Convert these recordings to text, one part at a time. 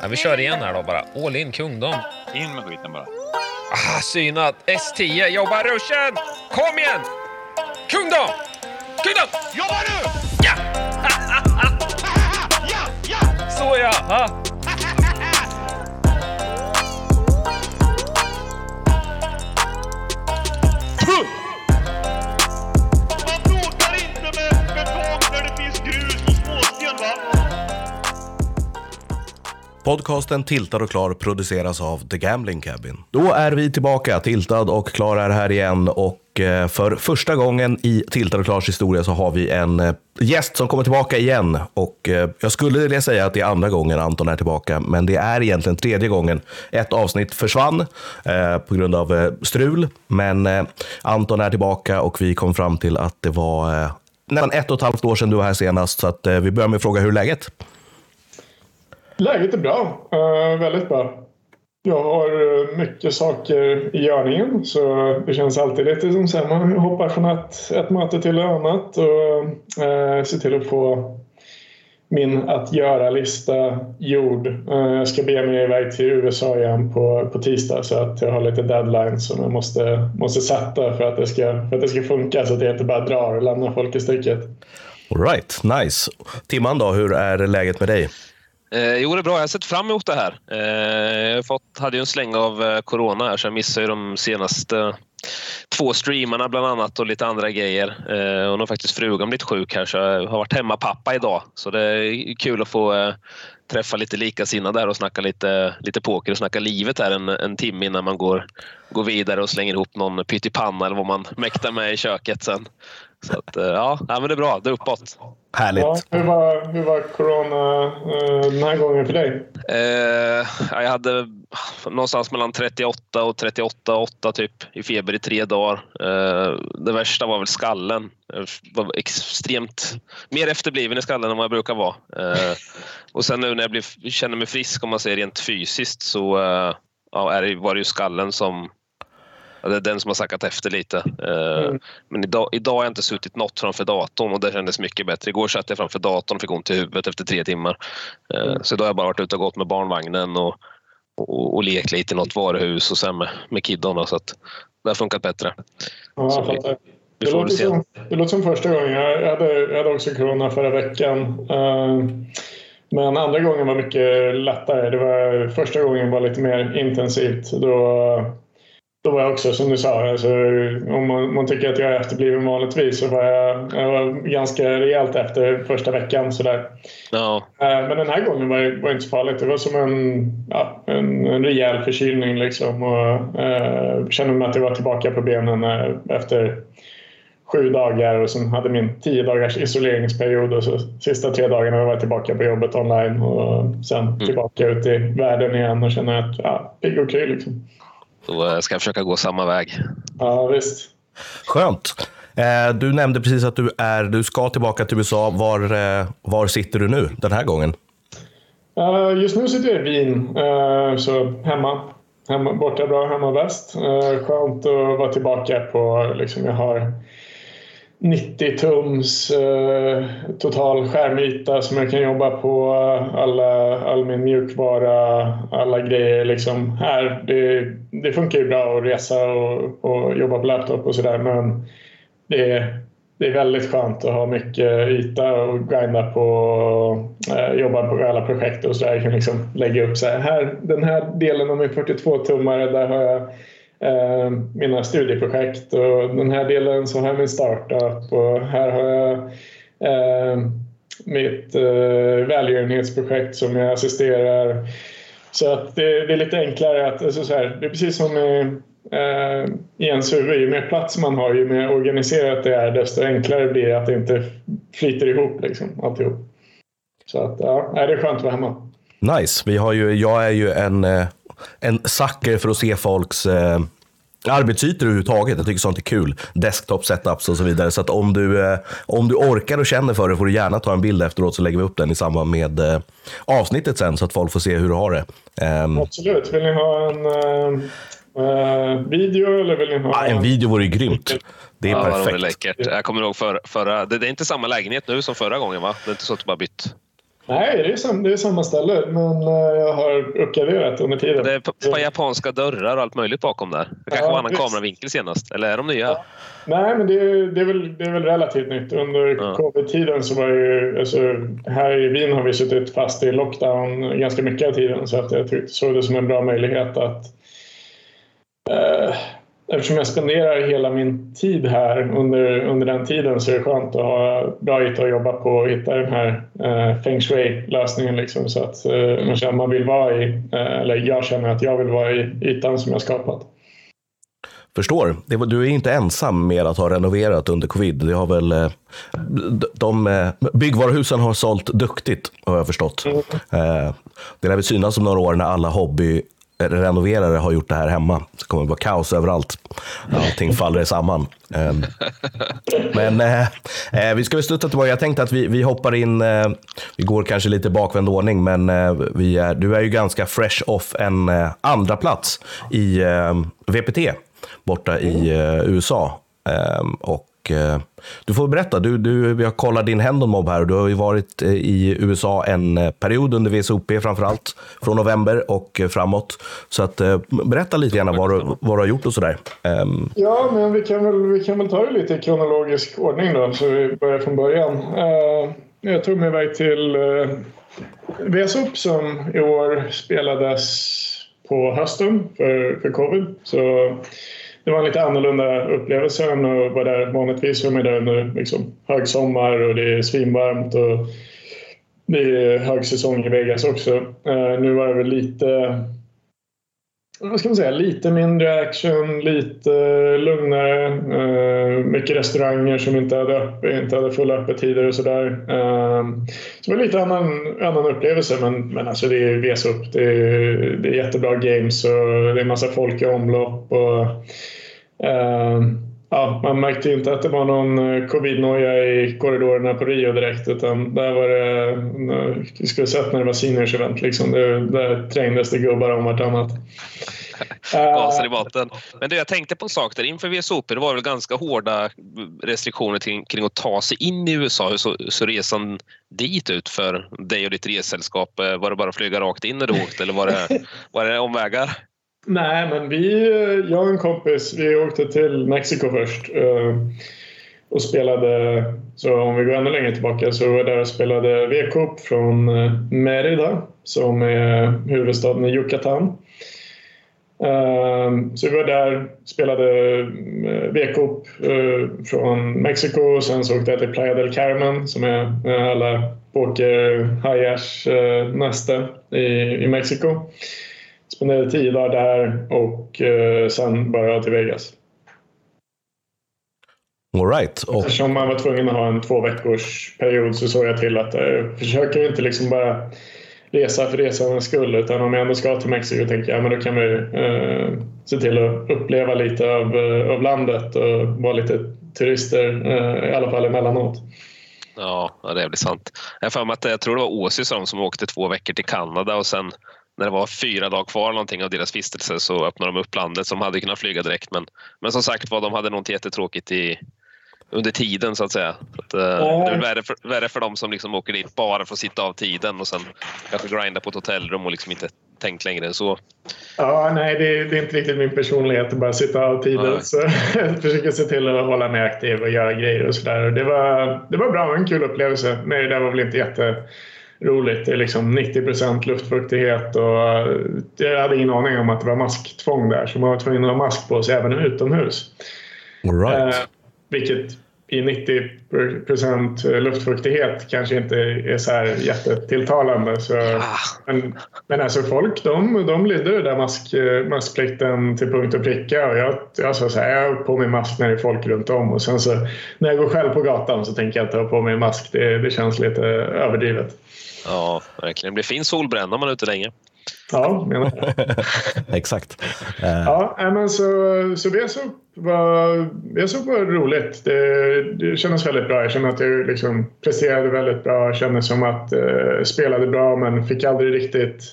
Ja, vi kör igen här då bara. All in kungdom. In med skiten bara. Ah, synat. S10, jobba ruschen! Kom igen! Kungdom! Kungdom! Jobba nu! Ja! Ja, ja! Så ja! Ah. Podcasten Tiltad och klar produceras av The Gambling Cabin. Då är vi tillbaka. Tiltad och klar är här igen och eh, för första gången i Tiltad och klars historia så har vi en eh, gäst som kommer tillbaka igen. Och eh, jag skulle vilja säga att det är andra gången Anton är tillbaka, men det är egentligen tredje gången. Ett avsnitt försvann på grund av strul, men Anton är tillbaka och vi kom fram till att det var nästan ett och ett halvt år sedan du var här senast. Så att, vi börjar med att fråga hur läget? Läget är bra. Uh, väldigt bra. Jag har eh, mycket saker i görningen så det känns alltid lite som så här, man hoppar från ett, ett möte till ett annat och uh, ser till att få min att göra-lista gjord. Eh, jag ska be mig iväg till USA igen på, på tisdag så att jag har lite deadlines som jag måste, måste sätta för att, det ska, för att det ska funka så att jag inte bara drar och lämnar folk i sticket. All right, nice. Timman då, hur är läget med dig? Eh, jo, det är bra. Jag har sett fram emot det här. Eh, jag fått, hade ju en släng av eh, corona här så jag missade ju de senaste två streamarna bland annat och lite andra grejer. Eh, och nu har faktiskt frugan blivit sjuk här så jag har varit hemma pappa idag. Så det är kul att få eh, träffa lite likasinnade där och snacka lite, lite poker och snacka livet här en, en timme innan man går, går vidare och slänger ihop någon pyttipanna eller vad man mäktar med i köket sen. Så att, eh, ja, ja, men det är bra. Det är uppåt. Härligt. Ja, hur, var, hur var corona eh, den här gången för dig? Eh, ja, jag hade någonstans mellan 38 och 38,8 typ i feber i tre dagar. Eh, det värsta var väl skallen. Jag var extremt mer efterbliven i skallen än vad jag brukar vara. Eh, och sen nu när jag blir, känner mig frisk om man säger rent fysiskt så eh, ja, är det, var det ju skallen som det är den som har sackat efter lite. Eh, Mm. Men idag, idag har jag inte suttit något framför datorn och det kändes mycket bättre. Igår satt jag framför datorn och fick ont i huvudet efter tre timmar. Eh, Mm. Så idag har jag bara varit ute och gått med barnvagnen och, och, och lekt lite i något varuhus och sen med, med kiddorna. Så att det har funkat bättre. Ja, fattar. Vi Det låter, som, det låter som första gången. Jag jag hade, jag hade också corona förra veckan. Eh, Men andra gången var mycket lättare. Det var, första gången var lite mer intensivt. Då, då var jag också som du sa, alltså, om man, man tycker att jag är efterbliven vanligtvis så var jag, jag var ganska rejält efter första veckan. Sådär. Ja, Eh, Men den här gången var det inte så farligt. Det var som en, ja, en, en rejäl förkylning. Liksom. Och, eh, kände mig att jag var tillbaka på benen eh, efter sju dagar och sen hade min tio dagars isoleringsperiod och så sista tre dagarna var jag tillbaka på jobbet online och sen tillbaka ut i världen igen och känner att ja, pigg och kry liksom. Då eh, ska jag försöka gå samma väg. Ja visst. Skönt. Eh, Du nämnde precis att du, är, du ska tillbaka till USA. Var, eh, var sitter du nu den här gången? Just nu sitter jag i Wien, så hemma. hemma borta bra, hemma bäst. Skönt att vara tillbaka på, liksom, jag har 90 tums eh, total skärmyta som jag kan jobba på. Alla, all min mjukvara, alla grejer liksom här. Det, det funkar ju bra att resa och, och jobba på laptop och sådär men det är, det är väldigt skönt att ha mycket yta och grinda på eh, jobba på alla projekt och sådär. Jag kan liksom lägga upp så här, här den här delen av min 42-tummare där har jag eh, mina studieprojekt och den här delen så har jag min startup och här har jag eh, mitt eh, välgörenhetsprojekt som jag assisterar. Så att det, det är lite enklare att, alltså så här, det är precis som i, eh, i ens huvud, ju mer plats man har, ju mer organiserat det är, desto enklare blir det att det inte flyter ihop liksom, alltihop. Så att, ja, det är skönt att vara hemma. Nice. Vi har ju, jag är ju en, eh, en sucker för att se folks eh, arbetsytor överhuvudtaget. Jag tycker sånt är kul. Desktop setups och så vidare. Så att om du, eh, om du orkar och känner för det får du gärna ta en bild efteråt så lägger vi upp den i samband med eh, avsnittet sen så att folk får se hur du har det. Ehm, Absolut. Vill ni ha en eh, eh, video eller vill ni ha ah, en video vore ju grymt. Det är Ja, det perfekt. läckert. Jag kommer ihåg för, förra... Det, det är inte samma lägenhet nu som förra gången va? Det är inte så att du bara bytt? Nej, det är, sam, det är samma ställe, men eh, jag har uppgraderat under tiden. Det är på, på japanska dörrar och allt möjligt bakom där. Det kanske Ja, var annan visst. kameravinkel senast, eller är de nya? Nej, men det är, det, är väl, det är väl relativt nytt. Under Ja. covid-tiden så var ju... Alltså, här i Wien har vi suttit fast i lockdown ganska mycket av tiden så att jag tyckte, såg det som en bra möjlighet att... Eh, eftersom jag spenderar hela min tid här under, under den tiden så är det skönt att ha bra yta att jobba på och hitta den här eh, feng shui-lösningen liksom, så att eh, man känner att man vill vara i, eh, eller jag känner att jag vill vara i ytan som jag skapat. Förstår. Var, du är inte ensam med att ha renoverat under covid. Det har väl, eh, de, eh, byggvaruhusen har sålt duktigt, har jag förstått. Eh, Det lär väl synas om några år när alla renoverare har gjort det här hemma. Det kommer det vara kaos överallt. Allting faller samman. Ehm, men eh, eh, vi ska väl sluta tillbaka. Jag tänkte att vi, vi hoppar in, eh, vi går kanske lite bakvänd ordning, men eh, vi är, du är ju ganska fresh off en eh, andra plats i eh, VPT borta i eh, USA. Ehm, och och eh, du får berätta, du, du, vi har kollat din Hendon Mob här och du har ju varit eh, i USA en eh, period under VSOP framförallt, från november och eh, framåt. Så att, eh, berätta lite grann vad du, vad du har gjort och sådär. Ehm. Ja, men vi kan väl, vi kan väl ta det lite i kronologisk ordning då, så vi börjar från början. Jag tog mig iväg till uh, som i år spelades på hösten för, för covid. Så det var en lite annorlunda upplevelse än att vara där vanligtvis. Jag är där under liksom, högsommar och det är svinvarmt och det är högsäsong i Vegas också. Uh, nu var det väl lite vad ska man säga, lite mindre action, lite eh, lugnare. Eh, mycket restauranger som inte hade, upp, inte hade fulla öppettider och sådär. Eh, så det var lite annan, annan upplevelse men, men alltså det är VSUP. Det är, det är jättebra games och det är massa folk i omlopp. Och, eh, ja, man märkte inte att det var någon eh, covid-noja i korridorerna på Rio direkt utan där var det, eh, vi skulle sett när det var seniors event liksom. Det, där trängdes det gubbar om vartannat. Gasen i botten. Men du, jag tänkte på en sak där. Inför VSOP det var väl ganska hårda restriktioner kring, kring att ta sig in i USA. Hur så, så resan dit ut för dig och ditt ressällskap? Eh, Var det bara att flyga rakt in när du åkte eller var det, var det omvägar? Nej, men vi, jag och en kompis, vi åkte till Mexiko först eh, och spelade, så om vi går ännu längre tillbaka, så var jag där och spelade V-cup från eh, Merida Mérida som är huvudstaden i Yucatan. Eh, så vi var där, spelade eh, V-cup eh, från Mexiko och sen så åkte jag till Playa del Carmen som är alla pokerhajars näste i, i Mexiko. Spenderade tio dagar där och eh, sen bara jag till Vegas. all right. Och, Eftersom man var tvungen att ha en två veckors period så såg jag till att jag försöker inte liksom bara resa för resandets skull utan om jag ändå ska till Mexiko tänker jag men då kan vi eh, se till att uppleva lite av, eh, av landet och vara lite turister eh, i alla fall emellanåt. Ja, det blir sant. Jag har för mig att jag tror det var dem som åkte två veckor till Kanada och sen när det var fyra dagar kvar någonting av deras vistelse så öppnade de upp landet så de hade kunnat flyga direkt. Men, men som sagt var, de hade nog inte jättetråkigt i, under tiden så att säga. Så att, eh, det är värre för, värre för dem som liksom åker dit bara för att sitta av tiden och sen kanske grinda på ett hotellrum och liksom inte tänkt längre än så. Ja, nej, det, det är inte riktigt min personlighet att bara sitta av tiden. Nej. Så jag försöker se till att hålla mig aktiv och göra grejer och sådär. Det var, det var bra, en kul upplevelse. Men det där var väl inte jätteroligt. Det är liksom 90 procent luftfuktighet och jag hade ingen aning om att det var masktvång där. Så man var tvungen att ha mask på sig även utomhus. all right. Eh, vilket i 90 procent luftfuktighet kanske inte är så här jättetilltalande. Så, Ah, men, men alltså folk de, de lydde det där mask, maskplikten till punkt och pricka. Och jag, jag sa så här, jag har på mig mask när det är folk runt om. Och sen så när jag går själv på gatan så tänker jag inte ha på mig mask. Det, det känns lite överdrivet. ja, verkligen. Det blir fin solbränna om man är ute länge. Ja, menar jag. Exakt. Eh, Ja, men så, så VSOP var, VSOP var roligt. Det, det kändes väldigt bra. Jag kände att jag liksom presterade väldigt bra. Jag kände som att eh, spelade bra men fick aldrig riktigt...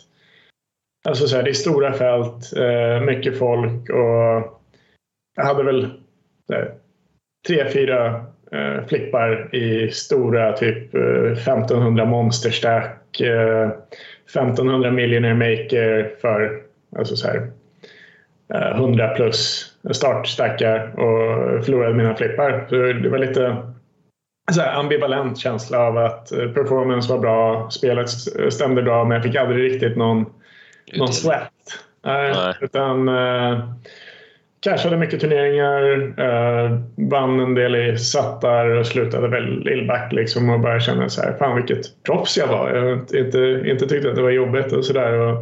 Alltså så här, det är stora fält, eh, mycket folk och jag hade väl eh, tre, fyra eh, flippar i stora typ eh, 1500 monsterstack eh, 1500 millionaire maker för alltså så här, eh, 100 plus startstackar och förlorade mina flippar. Så det var lite så ambivalent känsla av att eh, performance var bra, spelet stämde bra men jag fick aldrig riktigt någon, någon sweat. Nej, Nej. Utan eh, cashade mycket turneringar, eh, vann en del i sattar och slutade väl illback liksom och började känna så här, fan vilket proffs jag var. Jag har inte, inte, tyckte att det var jobbigt och sådär.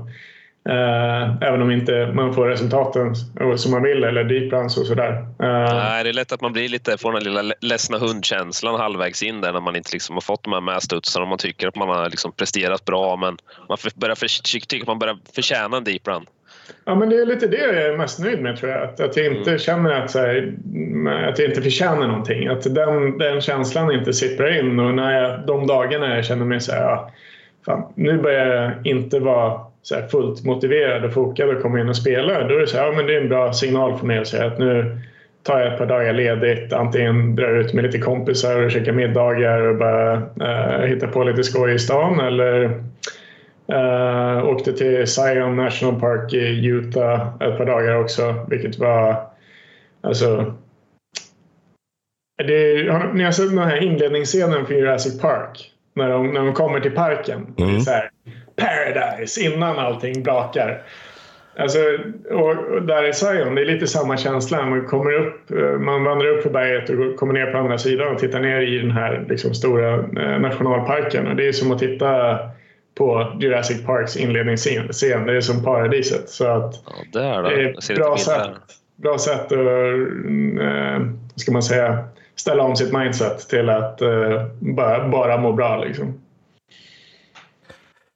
Eh, även om inte man får resultaten som man vill eller deep runs och sådär. Eh, Nej, det är lätt att man blir lite, får den här lilla ledsna hundkänslan halvvägs in där när man inte liksom har fått de här medstudsarna och man tycker att man har liksom presterat bra men man börjar för, tycker att man börjar förtjäna en deep run. Ja, men det är lite det jag är mest nöjd med tror jag. Att, att jag inte känner att, så här, att jag inte förtjänar någonting. Att den, den känslan inte sipprar in. Och när jag, de dagarna jag känner mig så här, ja, fan, nu börjar jag inte vara så här fullt motiverad och fokad och komma in och spela. Då är det så här, ja, men det är en bra signal för mig att säga att nu tar jag ett par dagar ledigt. Antingen drar ut med lite kompisar och käkar middagar och bara eh, hitta på lite skoj i stan. Eller Uh, åkte till Zion National Park i Utah ett par dagar också, vilket var... Alltså... Det, har, ni har sett den här inledningsscenen för Jurassic Park? När de, när de kommer till parken. Det är så här, Paradise innan allting brakar. Alltså, och, och där i Zion, det är lite samma känsla. Man, kommer upp, eh, man vandrar upp för berget och kommer ner på andra sidan och tittar ner i den här liksom, stora eh, nationalparken. Och det är som att titta på Jurassic Parks inledningsscen. scen. Det är som paradiset. Så att Ja, där det är Jag ett bra sätt, bra sätt att eh, ska man säga, ställa om sitt mindset till att eh, bara, bara må bra. Liksom.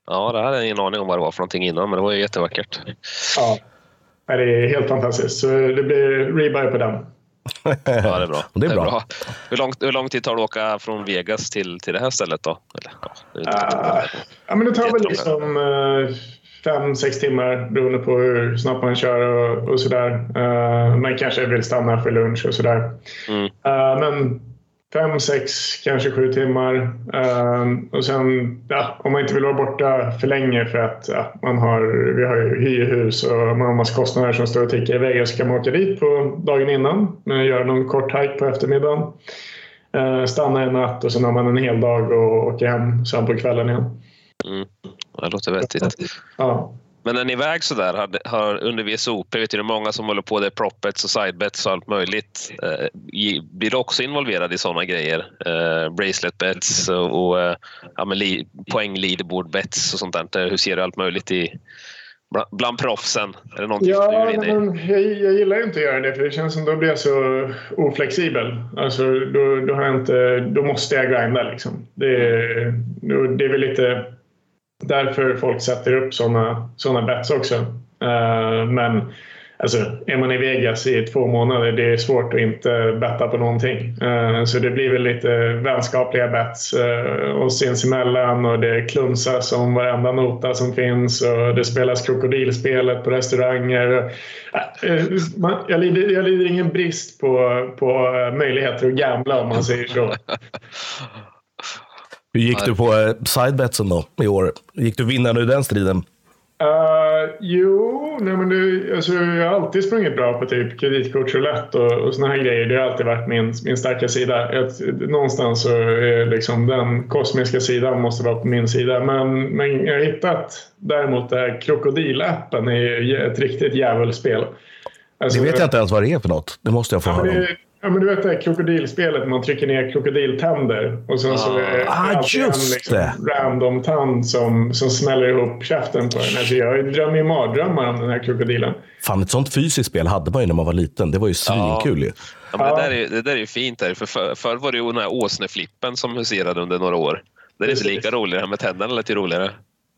Ja, det här är ingen aning om vad det var för någonting innan men det var ju jättevackert. Ja. Det är helt fantastiskt. Så det blir rebuy på den. Ja, det är bra. Det är bra. Hur, långt, hur lång tid tar det att åka från Vegas till, till det här stället då? Eller, ja. Ah, ja, men det tar väl liksom eh, fem, sex timmar beroende på hur snabbt man kör och, och sådär. Uh, man kanske vill stanna för lunch och sådär. Mm. Eh, men fem, sex, kanske sju timmar. Eh, och sen ja, om man inte vill vara borta för länge för att ja, man har, vi har ju hyrhus och man har massa kostnader som står och tickar iväg så kan man åka dit på dagen innan. eh, Göra någon kort hike på eftermiddagen. Eh, stanna en natt och sen har man en hel dag och åker hem sen på kvällen igen. Mm. Det låter vettigt. Ja. Men när ni iväg sådär, har, har, under VSOP, vet du, det är många som håller på det, propbets och sidebets och allt möjligt. Eh, blir du också involverad i sådana grejer? Eh, bracelet bets och, och eh, ja, men li, poäng leaderboard bets och sånt där. Hur ser du allt möjligt i, bland, bland proffsen? Är det någonting som du Ja, är inne i? men jag, jag gillar ju inte att göra det för det känns som då blir jag så oflexibel. Alltså, då, då, har inte, då måste jag grinda liksom. Det, då- det är väl lite därför folk sätter upp sådana såna bets också. Uh, men alltså, är man i Vegas i två månader, det är svårt att inte betta på någonting. Uh, så det blir väl lite vänskapliga bets uh, oss sinsemellan och det klunsas om varenda nota som finns och det spelas krokodilspelet på restauranger. Man, jag, lider, jag lider ingen brist på, på möjligheter att gambla om man säger så. Hur gick du på eh, sidebetsen då i år? Gick du vinnande ur den striden? Uh, jo, nej men det, alltså, jag har alltid sprungit bra på typ kreditkortsroulette och, och såna här grejer. Det har alltid varit min, min starka sida. Ett, någonstans så är liksom den kosmiska sidan måste vara på min sida. Men, men jag har hittat däremot det här krokodilappen är ett riktigt djävulspel. Alltså, Det vet jag inte ens vad det är för något. Det måste jag få Ja, höra om. Ja, men du vet det här krokodilspelet, man trycker ner krokodiltänder och sen så är det Ah, alltid just en liksom, random tand som, som smäller ihop käften på den. Alltså, jag drömmer ju mardrömmar om den här krokodilen. Fan, ett sånt fysiskt spel hade man ju när man var liten. Det var ju svinkul ju. Ja, men det, där är, det där är ju fint. Där, för för, förr var det ju den här åsneflippen som huserade under några år. Det är inte lika roligt. Det här med tänderna är lite roligare.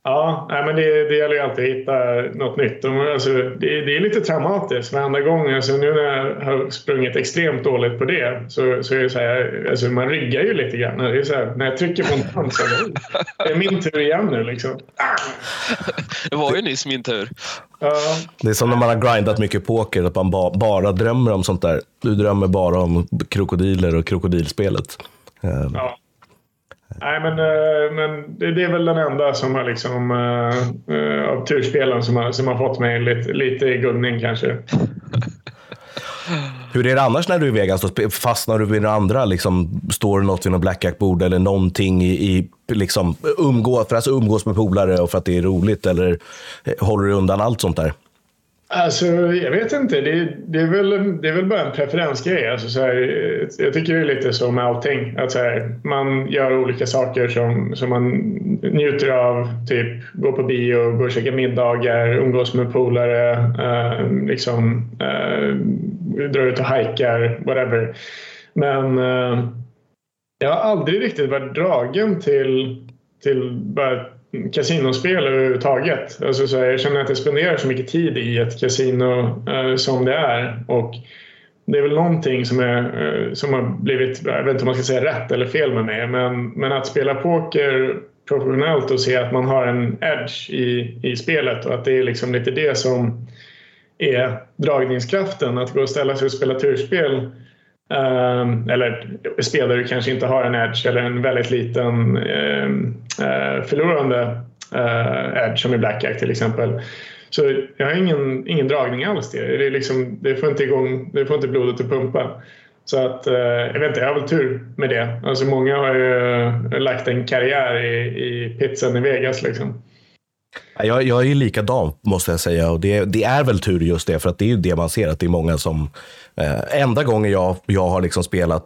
Ja, nej, men det, det gäller ju alltid att hitta något nytt. Alltså, det, det är lite traumatiskt varenda gång. Alltså, nu när jag har sprungit extremt dåligt på det så, så är det så här, alltså, man ryggar ju lite grann. Det är så här, när jag trycker på en tand så är det, är min tur igen nu. Liksom. Det var ju nyss min tur. Ja, Det är som när man har grindat mycket poker, att man ba bara drömmer om sånt där. Du drömmer bara om krokodiler och krokodilspelet. Ja. Nej, men, eh, men det, det är väl den enda som har liksom, eh, eh, av turspelen som har, som har fått mig lite, lite i gungning kanske. Hur är det annars när du är i Vegas? Då fastnar du vid några andra? Liksom, står det något vid något blackjackbord eller någonting i, i liksom, umgå, för att umgås med polare och för att det är roligt? Eller håller du undan allt sånt där? Alltså, jag vet inte. Det, det, är, väl, det är väl bara en preferensgrej. Alltså, så här, jag tycker det är lite så med allting. Att så här, man gör olika saker som, som man njuter av. Typ gå på bio, gå och käka middagar, umgås med polare, eh, liksom, eh, dra ut och hajkar, whatever. Men eh, jag har aldrig riktigt varit dragen till, till bara kasinospel överhuvudtaget. Alltså så här, jag känner att jag spenderar så mycket tid i ett kasino eh, som det är. Och det är väl någonting som, är, eh, som har blivit, jag vet inte om man ska säga rätt eller fel med mig, men, men att spela poker professionellt och se att man har en edge i, i spelet och att det är liksom lite det som är dragningskraften. Att gå och ställa sig och spela turspel Um, eller spelare du kanske inte har en edge eller en väldigt liten um, uh, förlorande uh, edge som i Blackjack till exempel. Så jag har ingen, ingen dragning alls till det. Det, är liksom, det, får inte igång, det får inte blodet att pumpa. Så att, uh, jag vet inte, jag har väl tur med det. Alltså många har ju lagt en karriär i, i pizzen i Vegas. Liksom. Jag, jag är likadan måste jag säga och det, det, är väl tur just det för att det är ju det man ser att det är många som eh, enda gången jag, jag har liksom spelat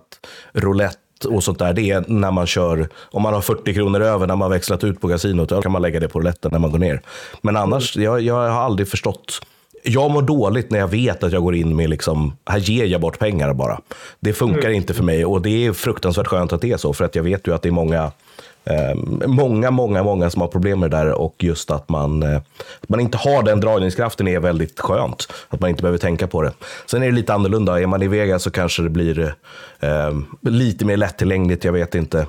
roulette och sånt där, det är när man kör, om man har 40 kronor över när man växlat ut på kasinot, då kan man lägga det på rouletten när man går ner. Men annars, jag, jag har aldrig förstått jag mår dåligt när jag vet att jag går in med, liksom, här ger jag bort pengar bara. Det funkar mm. inte för mig och det är fruktansvärt skönt att det är så, för att jag vet ju att det är många Ehm, många, många, många som har problem med det där och just att man, eh, att man inte har den dragningskraften är väldigt skönt. Att man inte behöver tänka på det. Sen är det lite annorlunda. Är man i Vegas så kanske det blir eh, lite mer lättillgängligt. Jag vet inte.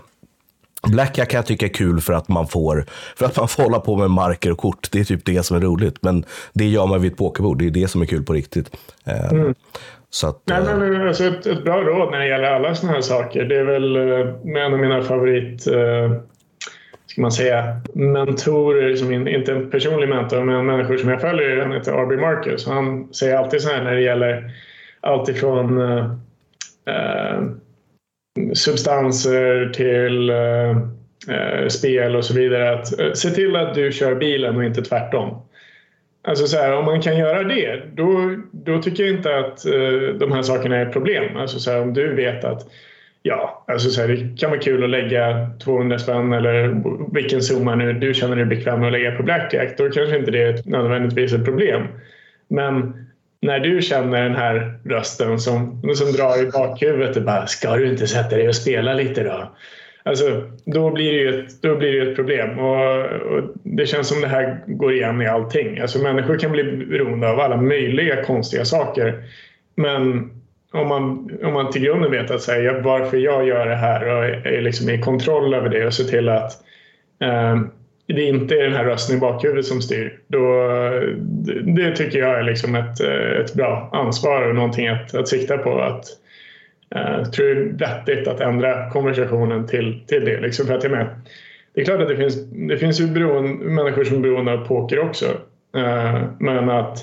Blackjack kan jag tycka är kul för att man får för att man får hålla på med marker och kort. Det är typ det som är roligt. Men det gör man vid ett pokerbord. Det är det som är kul på riktigt. Eh, mm. Så att, Nej, men, eh, alltså ett, ett, bra råd när det gäller alla sådana här saker. Det är väl eh, en av mina favorit eh, ska man säga, mentorer, som in, inte en personlig mentor, men människor som jag följer. Han heter Arby Marcus. Han säger alltid så här när det gäller allt ifrån eh, eh, substanser till eh, spel och så vidare. Att, se till att du kör bilen och inte tvärtom. Alltså så här, om man kan göra det, då, då tycker jag inte att eh, de här sakerna är ett problem. Alltså så här, om du vet att ja, alltså så här, det kan vara kul att lägga 200 spänn eller vilken summa nu du känner dig bekväm med att lägga på Blackjack, då kanske inte det är nödvändigtvis ett problem. Men när du känner den här rösten som, som drar i bakhuvudet och bara “ska du inte sätta dig och spela lite då?” Alltså, då blir det ju ett, då blir det ett problem. Och, och, det känns som det här går igen i allting. Alltså, människor kan bli beroende av alla möjliga konstiga saker. Men om man, om man till grunden vet att säga varför jag gör det här och är liksom i kontroll över det och ser till att eh, det inte är den här rösten i bakhuvudet som styr. Då, det, det tycker jag är liksom ett, eh, ett bra ansvar och någonting att, att sikta på. Att, Eh, jag tror det är vettigt att ändra konversationen till, till det. Liksom för att jag med, det är klart att det finns, det finns ju beroende, människor som är beroende av poker också. Eh, men att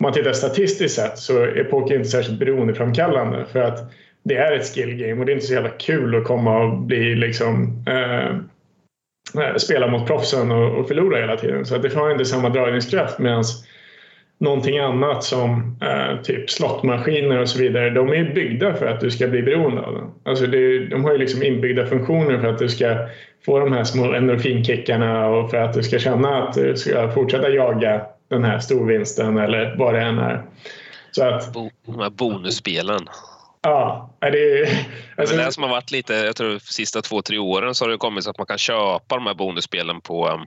om man tittar statistiskt sett så är poker inte särskilt beroendeframkallande för att det är ett skill game och det är inte så jävla kul att komma och bli liksom eh, eh spela mot proffsen och, och förlora hela tiden. Så att det har inte samma dragningskraft medan någonting annat som eh, typ slottmaskiner och så vidare, de är byggda för att du ska bli beroende av dem. Alltså det, de har ju liksom inbyggda funktioner för att du ska få de här små endorfinkickarna och för att du ska känna att du ska fortsätta jaga den här storvinsten eller vad det än är. Så att, de här bonusspelen. Ja, det är... Alltså, det, är som har varit lite, jag tror de sista två, tre åren så har det kommit så att man kan köpa de här bonusspelen på um,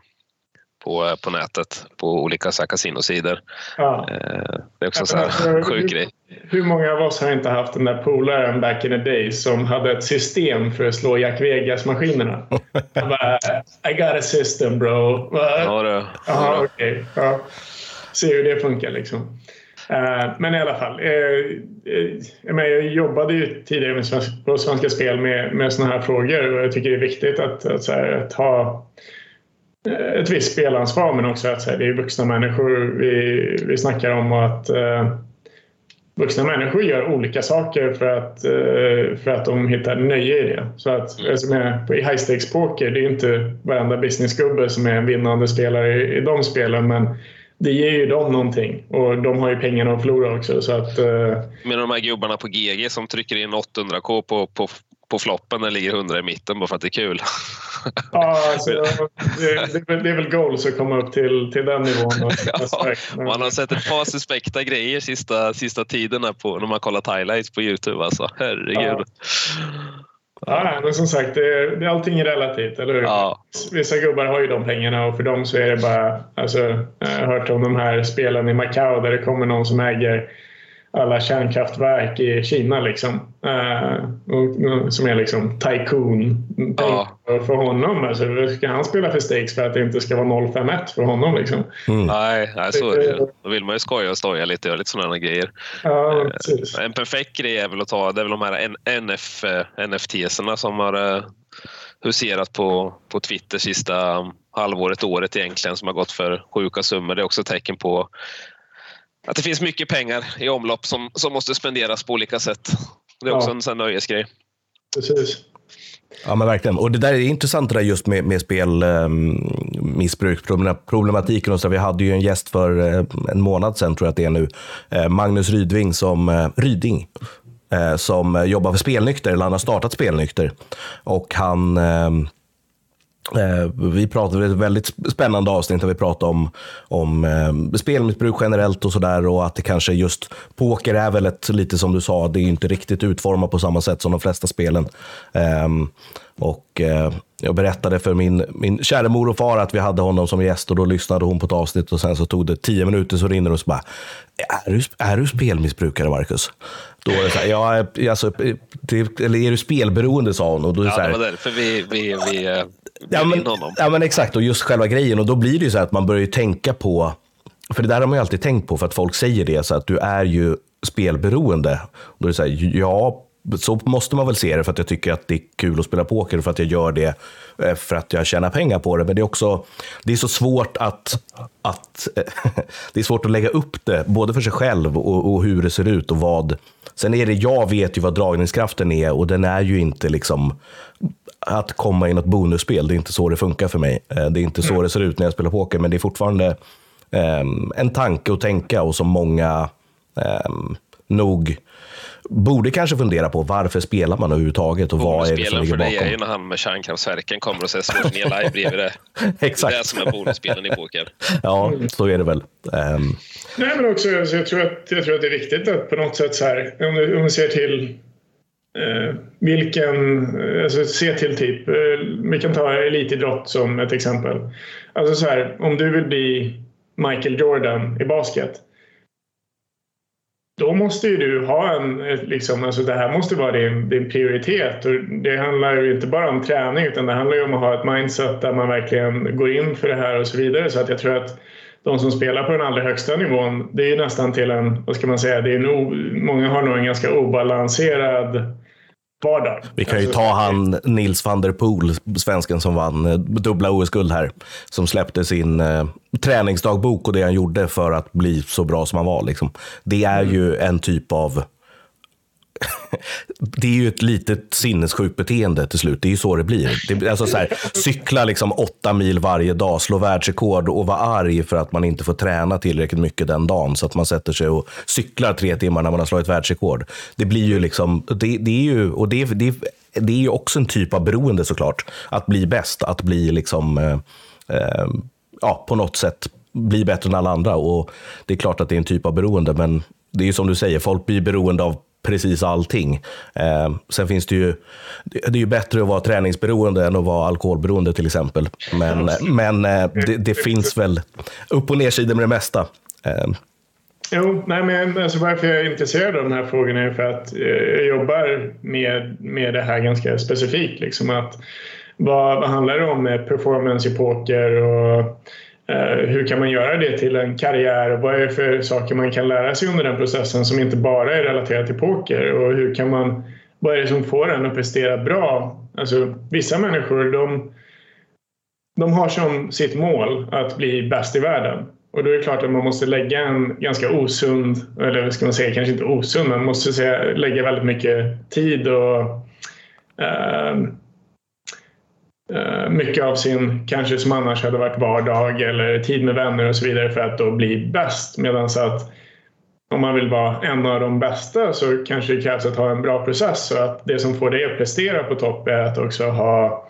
på, på nätet på olika kasinosidor. Ja. Eh, det är också så här alltså, sjuk grej. Hur många av oss har inte haft den där polaren back in the days som hade ett system för att slå Jack Vegas-maskinerna? I got a system bro. Ja, det. Aha, okay. ja. Se hur det funkar liksom. Eh, men i alla fall. eh, jag, jobbade ju tidigare med på Svenska Spel med, med sådana här frågor och jag tycker det är viktigt att, att, så här, att ha ett visst spelansvar men också att här, det är vuxna människor vi, vi snackar om och att eh, vuxna människor gör olika saker för att, eh, för att de hittar nöje i det. Så att, alltså med, I high stakes poker, det är inte varenda businessgubbe som är en vinnande spelare i, i de spelen men det ger ju dem någonting och de har ju pengarna att förlora också. Så att, eh, Med de här gubbarna på GG som trycker in 800k på, på, på floppen när det ligger 100 i mitten bara för att det är kul. ja, alltså, det, det, är väl- det är väl goals att komma upp till, till den nivån. Ja, Man har sett ett par suspekta grejer sista, sista tiden på, när man kollat highlights på Youtube. Alltså. Herregud. Ja, men som sagt, det, det, allting är relativt, eller hur? Ja. Vissa gubbar har ju de pengarna och för dem så är det bara... Alltså, jag har hört om de här spelen i Macao där det kommer någon som äger alla kärnkraftverk i Kina liksom. Eh, och, som är liksom tycoon. Ja. För honom, alltså, vad ska han spela för stakes för att det inte ska vara 0-5-1 för honom liksom? Nej, nej, så är det. Då vill man ju skoja och stoja lite och göra lite sådana grejer. Ja, precis. En perfekt grej är väl att ta det är väl de här NF, eh, NFTserna som har huserat på, på Twitter sista halvåret, året egentligen som har gått för sjuka summor. Det är också ett tecken på att det finns mycket pengar i omlopp som, som måste spenderas på olika sätt. Det är också Ja. en sån här nöjesgrej. precis. Ja, men verkligen. Och det där är intressant det där just med, med spelmissbruksproblematiken. och så. Vi hade ju en gäst för eh, en månad sedan, tror jag att det är nu, eh, Magnus Rydving som, eh, Ryding, eh, som eh, jobbar för Spelnykter, eller han har startat Spelnykter. Och han ehm, Eh, vi pratade ett väldigt spännande avsnitt där vi pratade om, om eh, spelmissbruk generellt och sådär och att det kanske just poker är väl ett, lite som du sa, det är inte riktigt utformat på samma sätt som de flesta spelen. Ehm, och eh, jag berättade för min, min kära mor och far att vi hade honom som gäst och då lyssnade hon på ett avsnitt och sen så tog det tio minuter så rinner det och så bara, är du, är du spelmissbrukare Marcus? Då är det så här, ja, alltså, det, eller är du spelberoende sa hon. Och då är det Ja, så här, det var därför vi, vi, vi eh, Ja men, in honom. ja men exakt, och just själva grejen. Och då blir det ju så att man börjar ju tänka på, för det där har man ju alltid tänkt på, för att folk säger det, så att du är ju spelberoende. Då är det så här, ja, så måste man väl se det för att jag tycker att det är kul att spela poker och för att jag gör det eh, för att jag tjänar pengar på det. Men det är också det är så svårt att, att det är svårt att lägga upp det, både för sig själv och, och hur det ser ut och vad. Sen är det, jag vet ju vad dragningskraften är och den är ju inte liksom att komma i något bonusspel. Det är inte så det funkar för mig. Eh, Det är inte så det ser ut när jag spelar poker, men det är fortfarande ehm, en tanke att tänka och som många ehm, nog borde kanske fundera på. Varför spelar man överhuvudtaget och vad är det som Bonusspelen ligger för dig är ju bakom? när han med kärnkraftverken kommer och så slår ner live bredvid det. Det är Exakt. det som är bonusspelen i poker. Ja, så är det väl. Ehm, Nej, men också, alltså, jag, tror att, jag tror att det är viktigt att på något sätt så här, om du, om du ser till eh, vilken, eh, alltså se till typ, eh, vi kan ta elitidrott som ett exempel. Alltså så här, om du vill bli Michael Jordan i basket. Då måste ju du ha en, liksom, alltså det här måste vara din, din prioritet. Och det handlar ju inte bara om träning utan det handlar ju om att ha ett mindset där man verkligen går in för det här och så vidare. Så att jag tror att de som spelar på den allra högsta nivån, det är ju nästan till en, vad ska man säga, det är en o, många har nog en ganska obalanserad vardag. Vi kan ju ta han Nils van der Poel, svensken som vann eh, dubbla OS-guld här, som släppte sin eh, träningsdagbok och det han gjorde för att bli så bra som han var. Liksom. Det är ju en typ av det är ju ett litet sinnessjukt beteende till slut. Det är ju så det blir. Det, alltså så här, cykla liksom åtta mil varje dag, slå världsrekord och vara arg för att man inte får träna tillräckligt mycket den dagen. Så att man sätter sig och cyklar tre timmar när man har slagit världsrekord. Det blir ju liksom, det, det är ju, och det, det, det är ju också en typ av beroende såklart. Att bli bäst, att bli liksom, eh, eh, ja, på något sätt bli bättre än alla andra. Och det är klart att det är en typ av beroende, men det är ju som du säger, folk blir beroende av precis allting. Eh, sen finns det ju, det är ju bättre att vara träningsberoende än att vara alkoholberoende till exempel. Men, men eh, det, det finns väl upp och nersidor med det mesta. Eh, Jo, nej men alltså varför jag är intresserad av de här frågorna är för att eh, jag jobbar med, med det här ganska specifikt. Liksom att, vad, vad handlar det om med performance i poker och Eh, hur kan man göra det till en karriär? Och vad är det för saker man kan lära sig under den processen som inte bara är relaterat till poker? Och hur kan man, vad är det som får en att prestera bra? Alltså, vissa människor de, de har som sitt mål att bli bäst i världen. Och då är det klart att man måste lägga en ganska osund, eller ska man säga, kanske inte osund, men man måste säga, lägga väldigt mycket tid och eh, Eh, mycket av sin, kanske som annars hade varit vardag eller tid med vänner och så vidare för att då bli bäst. Medan att om man vill vara en av de bästa så kanske det krävs att ha en bra process Så att det som får dig att prestera på topp är att också ha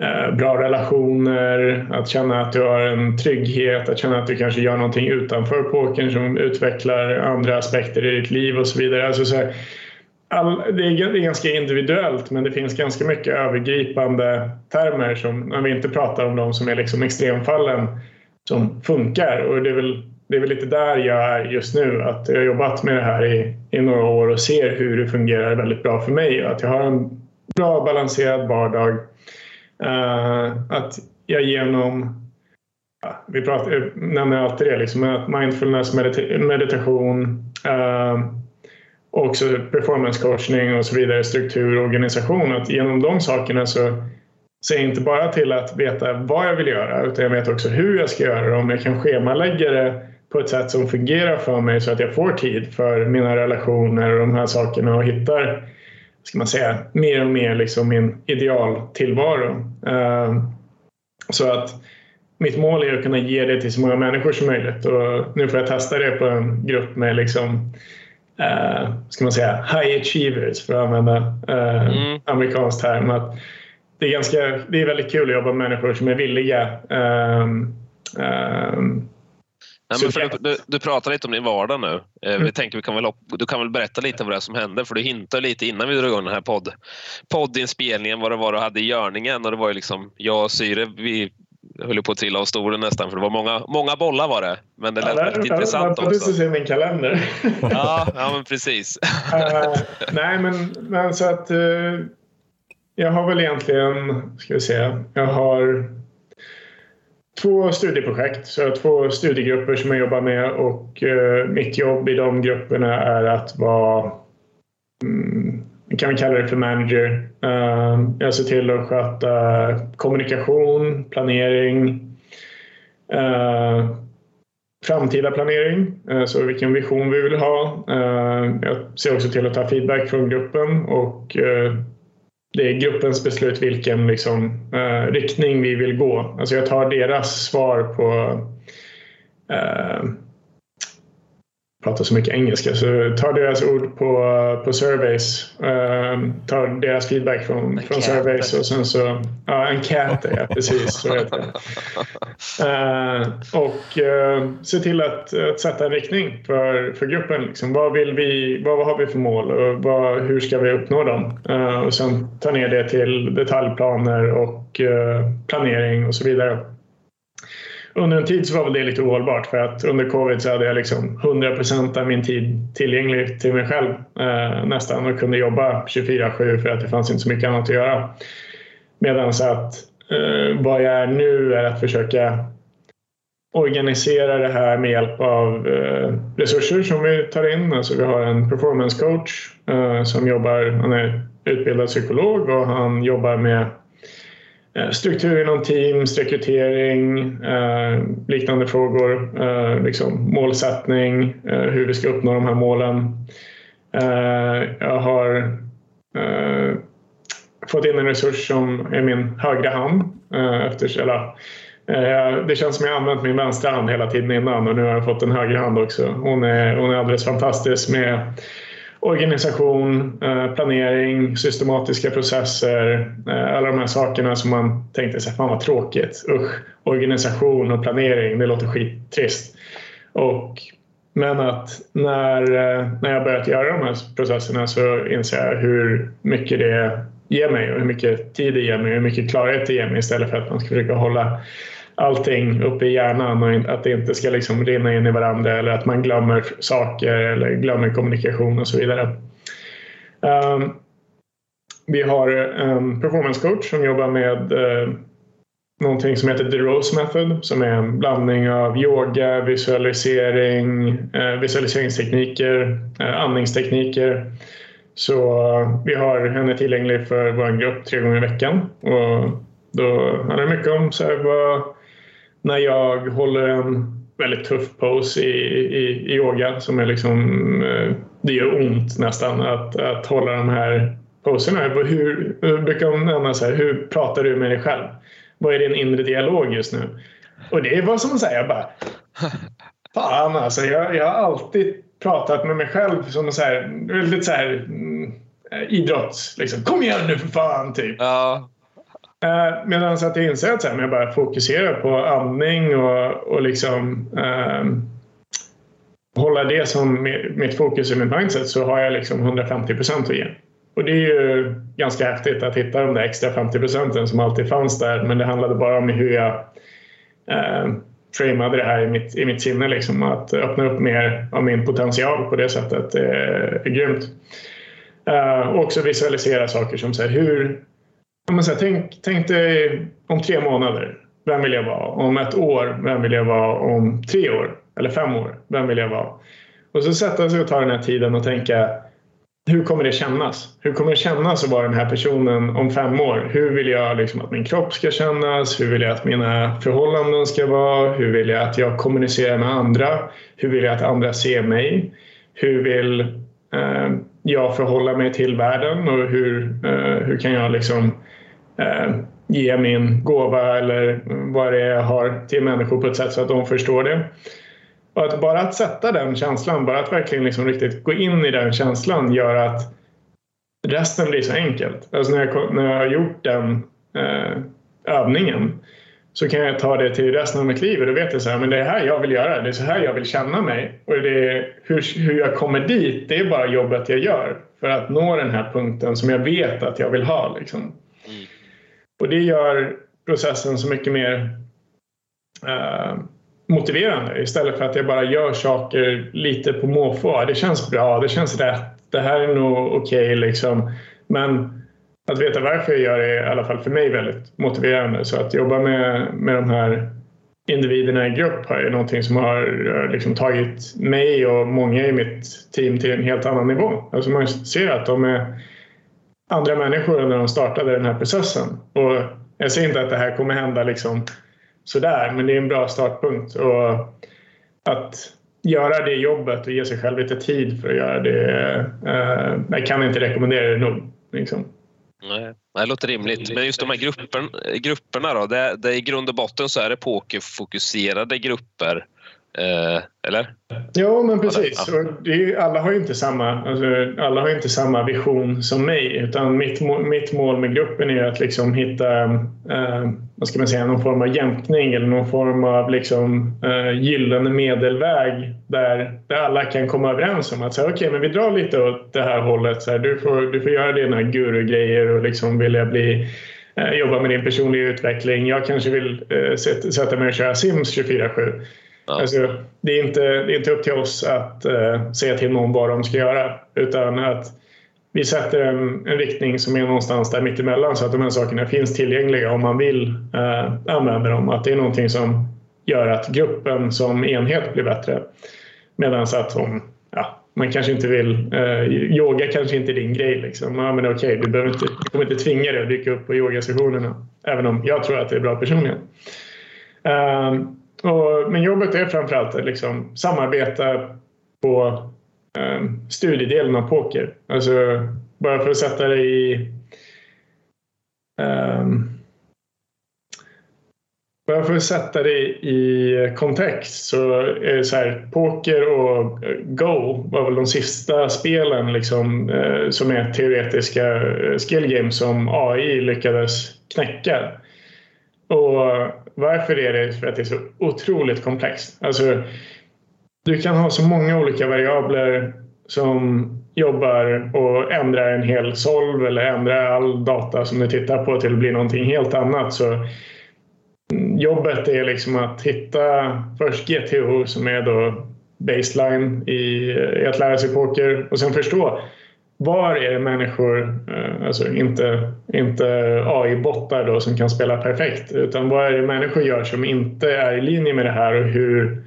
eh, bra relationer, att känna att du har en trygghet, att känna att du kanske gör någonting utanför pokern som utvecklar andra aspekter i ditt liv och så vidare. Alltså så här, all, det, är, det är ganska individuellt men det finns ganska mycket övergripande termer som, när vi inte pratar om de som är liksom extremfallen, som funkar. Och det är väl, det är väl lite där jag är just nu. Att jag har jobbat med det här i, i några år och ser hur det fungerar väldigt bra för mig. Att jag har en bra balanserad vardag Uh, att jag genom, ja, vi pratar, nämner alltid det, liksom, mindfulness, medita meditation, uh, också performance coachning och så vidare, struktur och organisation. Att genom de sakerna så ser jag inte bara till att veta vad jag vill göra utan jag vet också hur jag ska göra det. Om jag kan schemalägga det på ett sätt som fungerar för mig så att jag får tid för mina relationer och de här sakerna och hittar ska man säga, mer och mer liksom min idealtillvaro. Eh, så att mitt mål är att kunna ge det till så många människor som möjligt och nu får jag testa det på en grupp med liksom uh, ska man säga, high achievers för att använda uh, mm. amerikansk term. Att det, är ganska, det är väldigt kul att jobba med människor som är villiga um, Nej, men för du, du, pratar lite om din vardag nu. Eh, mm. Vi tänker vi kan väl, du kan väl berätta lite vad det som hände för du hintade lite innan vi drog igång den här podd, poddinspelningen vad det var du hade i görningen och det var ju liksom jag och Syre vi höll på att trilla av stolen nästan för det var många, många bollar var det. Men det lät ja, väldigt intressant också. Du se min kalender. ja, ja, men precis. uh, nej, men, men så att uh, jag har väl egentligen, ska vi se, jag har två studieprojekt, så jag har två studiegrupper som jag jobbar med och eh, mitt jobb i de grupperna är att vara mm, kan vi kalla det för manager. Ehm, jag ser till att sköta kommunikation, planering, ehm, framtida planering, eh, så vilken vision vi vill ha. Ehm, jag ser också till att ta feedback från gruppen och eh, det är gruppens beslut vilken liksom, eh, riktning vi vill gå. Alltså jag tar deras svar på pratar så mycket engelska så tar deras ord på, på surveys, uh, tar deras feedback från, från surveys och sen så, ja enkäter ja precis så heter det. Uh, och uh, se till att, att sätta en riktning för, för gruppen. Liksom. Vad, vill vi, vad, vad har vi för mål och vad, hur ska vi uppnå dem? Uh, och sen ta ner det till detaljplaner och planering och så vidare under en tid så var väl det lite ohållbart för att under covid så hade jag liksom 100% av min tid tillgänglig till mig själv eh, nästan och kunde jobba 24-7 för att det fanns inte så mycket annat att göra. Medan så att eh, vad jag är nu är att försöka organisera det här med hjälp av eh, resurser som vi tar in. Alltså vi har en performance coach eh, som jobbar, han är utbildad psykolog och han jobbar med Eh, struktur inom teams, rekrytering, eh, liknande frågor, eh, liksom målsättning, eh, hur vi ska uppnå de här målen. Eh, jag har fått in en resurs som är min högra hand. Efter, eller, det känns som jag använt min vänstra hand hela tiden innan och nu har jag fått en högra hand också. Hon är, hon är alldeles fantastisk med organisation, eh, planering, systematiska processer, eh, alla de här sakerna som man tänkte sig, fan vad tråkigt, usch, organisation och planering, det låter skittrist. Och, men att när, eh, när jag börjat göra de här processerna så inser jag hur mycket det ger mig och hur mycket tid det ger mig och hur mycket klarhet det ger mig istället för att man ska försöka hålla allting uppe i hjärnan och att det inte ska liksom rinna in i varandra eller att man glömmer saker eller glömmer kommunikation och så vidare. Um, vi har en performance coach som jobbar med uh, någonting som heter The Rose Method som är en blandning av yoga, visualisering, eh, visualiseringstekniker, eh, andningstekniker. Så vi har henne tillgänglig för vår grupp tre gånger i veckan. Och då handlar det mycket om så här, vad, när jag håller en väldigt tuff pose i, i, i yoga som är liksom, eh, det gör ont nästan att, att hålla de här poserna. Hur, hur brukar de nämna så här, hur pratar du med dig själv? Vad är din inre dialog just nu? Och det var som att säga jag bara Fan alltså, jag, jag har alltid pratat med mig själv som så här, lite så här mm, eh, idrotts... Liksom. Kom igen nu för fan! Typ. Ja. Eh, Medan att jag inser att här, om jag bara fokuserar på andning och, och liksom eh, hålla det som mitt fokus i min mindset så har jag liksom 150 procent att ge. Och det är ju ganska häftigt att hitta de där extra 50 procenten som alltid fanns där. Men det handlade bara om hur jag eh, framade det här i mitt, i mitt sinne. Liksom, att öppna upp mer av min potential på det sättet är, är grymt. Eh, och också visualisera saker som så här, hur... Man säger, tänk, tänk dig om tre månader. Vem vill jag vara? Om ett år, vem vill jag vara? Om tre år eller fem år, vem vill jag vara? Och så sätta sig och ta den här tiden och tänka hur kommer det kännas? Hur kommer det kännas att vara den här personen om fem år? Hur vill jag liksom att min kropp ska kännas? Hur vill jag att mina förhållanden ska vara? Hur vill jag att jag kommunicerar med andra? Hur vill jag att andra ser mig? Hur vill eh, jag förhålla mig till världen och hur, eh, hur kan jag liksom eh, Eh, ge min gåva eller vad det är jag har till människor på ett sätt så att de förstår det? Och att bara att sätta den känslan, bara att verkligen liksom riktigt gå in i den känslan gör att resten blir så enkelt. Alltså när jag, när jag har gjort den eh, övningen så kan jag ta det till resten av mitt liv och då vet jag så här, men det är här jag vill göra, det är så här jag vill känna mig. Och det är, hur, hur jag kommer dit, det är bara jobbet jag gör för att nå den här punkten som jag vet att jag vill ha. Liksom. Och det gör processen så mycket mer eh, motiverande istället för att jag bara gör saker lite på måfå. Det känns bra, det känns rätt, det här är nog okej okay, liksom. Men att veta varför jag gör det är i alla fall för mig väldigt motiverande. Så att jobba med, med de här individerna i grupp är någonting som har eh, liksom tagit mig och många i mitt team till en helt annan nivå. Alltså man ser att de är andra människor när de startade den här processen. Och jag säger inte att det här kommer hända liksom sådär, men det är en bra startpunkt. Och att göra det jobbet och ge sig själv lite tid för att göra det. Eh, jag kan inte rekommendera det nog. Liksom. Nej, det låter rimligt. Men just de här grupperna, grupperna då, det, det, i grund och botten så är det pokerfokuserade grupper Eh, eller? Ja, men precis. Och är, alla, har ju inte samma, alltså, alla har inte samma vision som mig. Utan mitt, mitt mål med gruppen är att liksom hitta eh, vad ska man säga, någon form av jämkning eller någon form av liksom, eh, gyllene medelväg där, där alla kan komma överens om att säga, okay, men vi drar lite åt det här hållet. Så här, du, får, du får göra dina guru-grejer och liksom vilja bli eh, jobba med din personliga utveckling. Jag kanske vill eh, sätta, sätta mig och köra Sims 24-7. Ja. Alltså, det, är inte, det är inte upp till oss att uh, säga till någon vad de ska göra utan att vi sätter en, en riktning som är någonstans där mittemellan så att de här sakerna finns tillgängliga om man vill eh, uh, använda dem. Att det är någonting som gör att gruppen som enhet blir bättre. Medan att om ja, man kanske inte vill... Eh, yoga kanske inte är din grej. Liksom. Ja, men okej, du, behöver inte, du kommer inte tvinga dig att dyka upp på yogasessionerna. Även om jag tror att det är bra personligen. Uh, och, men jobbet är framförallt att liksom samarbeta på eh, studiedelen av poker. Alltså bara för att sätta det i eh, bara för att sätta det i kontext så är det så här, poker och Go var väl de sista spelen liksom, eh, som är teoretiska eh, skill games som AI lyckades knäcka. Och varför är det? För att det är så otroligt komplext. Alltså, du kan ha så många olika variabler som jobbar och ändrar en hel solv eller ändrar all data som du tittar på till att bli någonting helt annat. Så mm, jobbet är liksom att hitta först GTO som är då baseline i, i att lära sig poker och sen förstå var är det människor, eh, alltså inte, inte AI-bottar då som kan spela perfekt, utan vad är det människor gör som inte är i linje med det här och hur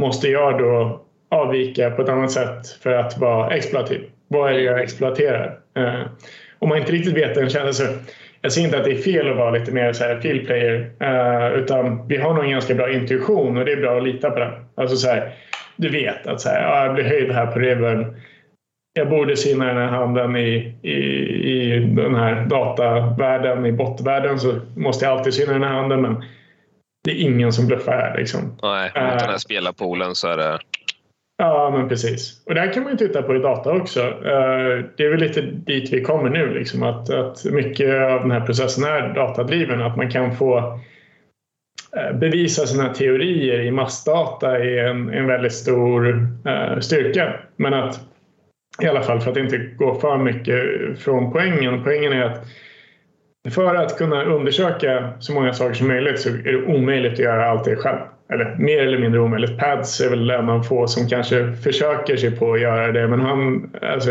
måste jag då avvika på ett annat sätt för att vara exploativ? Vad är det jag exploaterar? Eh, om man inte riktigt vet den känslan så jag ser inte att det är fel att vara lite mer så här field player, eh, utan vi har nog en ganska bra intuition och det är bra att lita på den. Alltså så här, du vet att så här, ja, jag blir höjd här på revern. Jag borde syna den här handen i, i, i den här datavärlden, i bottvärlden så måste jag alltid syna den här handen men det är ingen som bluffar här. Liksom. Nej, mot den här spelarpoolen så är det Ja, men precis. Och där kan man ju titta på i data också. Eh, det är väl lite dit vi kommer nu, liksom, att, att mycket av den här processen är datadriven. Att man kan få eh, bevisa sina teorier i massdata är en, en väldigt stor uh, styrka. Men att i alla fall för att inte gå för mycket från poängen. Poängen är att för att kunna undersöka så många saker som möjligt så är det omöjligt att göra allt det själv eller mer eller mindre omöjligt. Pads är väl en av få som kanske försöker sig på att göra det men han, alltså,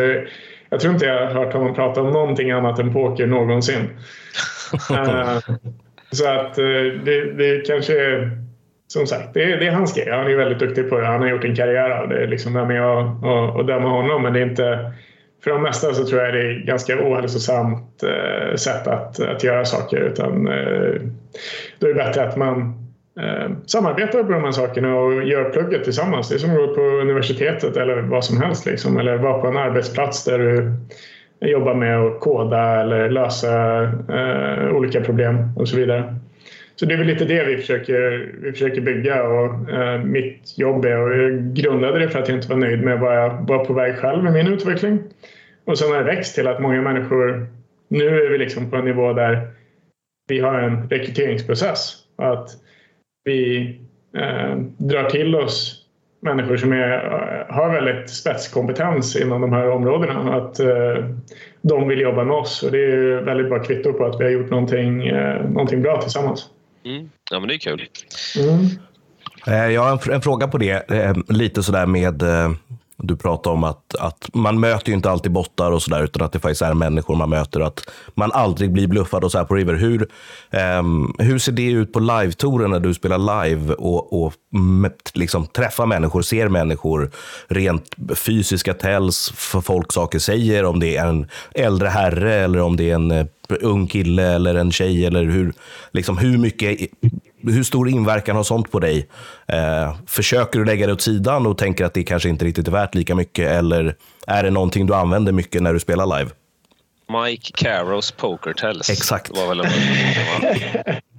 jag tror inte jag har hört honom prata om någonting annat än poker någonsin. uh, så att uh, det, det kanske är, som sagt, det, det är hans grej. Han är väldigt duktig på det. Han har gjort en karriär av det. Liksom där med att, att, att döma honom men det är inte för de mesta så tror jag det är ganska ohälsosamt eh, sätt att, att göra saker. Utan, eh, då är det bättre att man eh, samarbetar på de här sakerna och gör plugget tillsammans. Det är som att gå på universitetet eller vad som helst. Liksom. Eller vara på en arbetsplats där du jobbar med att koda eller lösa eh, olika problem och så vidare. Så det är väl lite det vi försöker, vi försöker bygga och eh, mitt jobb är och jag grundade det för att jag inte var nöjd med vad jag var på väg själv med min utveckling. Och sen har det växt till att många människor, nu är vi liksom på en nivå där vi har en rekryteringsprocess. Att vi eh, drar till oss människor som är, eh, har väldigt spetskompetens inom de här områdena. Att eh, de vill jobba med oss och det är väldigt bra kvitto på att vi har gjort någonting, eh, någonting bra tillsammans. Mm. Ja, men det är kul. Mm. Eh, jag har en, en, fråga på det, eh, lite sådär med eh, du pratar om att, att man möter ju inte alltid bottar och sådär, utan att det faktiskt är människor man möter. Att man aldrig blir bluffad och så här på River. Hur, um, hur ser det ut på live-touren när du spelar live och, och liksom träffar människor, ser människor, rent fysiska tells, för folk saker säger, om det är en äldre herre eller om det är en eh, ung kille eller en tjej, eller hur, liksom, hur mycket hur stor inverkan har sånt på dig? Eh, försöker du lägga det åt sidan och tänker att det kanske inte riktigt är värt lika mycket? Eller är det någonting du använder mycket när du spelar live? Mike Carrows Poker Tells. Exakt. Var väl en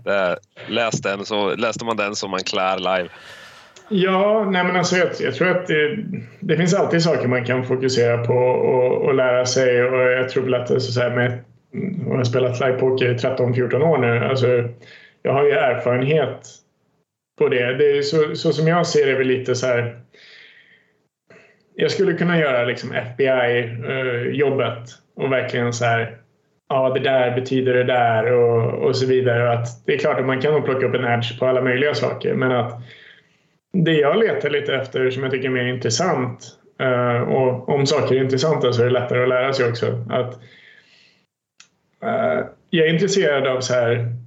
det, läste, en så, läste man den som man klär live. Ja, nej men alltså jag, jag tror att det, det, finns alltid saker man kan fokusera på och, och lära sig. Och jag tror väl att det, så här med, jag har spelat livepoker i 13-14 år nu. Alltså, jag har ju erfarenhet på det. det är så, så som jag ser det är väl lite så här. Jag skulle kunna göra liksom FBI-jobbet eh, och verkligen så här. Ja, det där betyder det där och, och så vidare. Att det är klart att man kan nog plocka upp en edge på alla möjliga saker, men att det jag letar lite efter som jag tycker är mer intressant eh, och om saker är intressanta så är det lättare att lära sig också. Att, eh, jag är intresserad av så här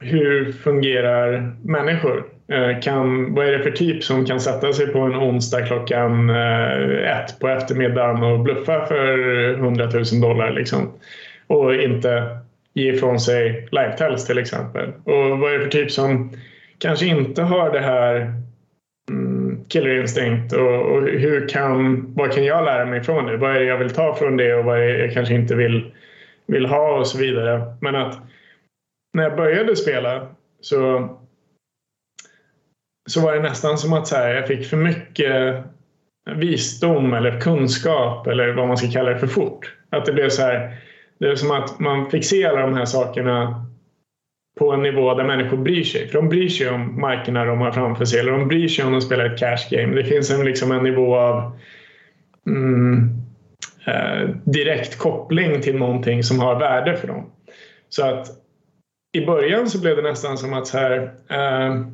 hur fungerar människor? Eh, kan, vad är det för typ som kan sätta sig på en onsdag klockan eh, ett på eftermiddagen och bluffa för 100 000 dollar liksom? Och inte ge ifrån sig live-tells till exempel. Och vad är det för typ som kanske inte har det här mm, killer instinct och, och, hur kan, vad kan jag lära mig från det? Vad är det jag vill ta från det och vad är det jag kanske inte vill, vill ha och så vidare. Men att när jag började spela så, så var det nästan som att så här, jag fick för mycket visdom eller kunskap eller vad man ska kalla det för fort. Att det blev så här, det är som att man fick se alla de här sakerna på en nivå där människor bryr sig. För de bryr sig om markerna de har framför sig eller de bryr sig om de spelar ett cash game. Det finns en, liksom en nivå av mm, eh, direkt koppling till någonting som har värde för dem. Så att i början så blev det nästan som att så här, eh,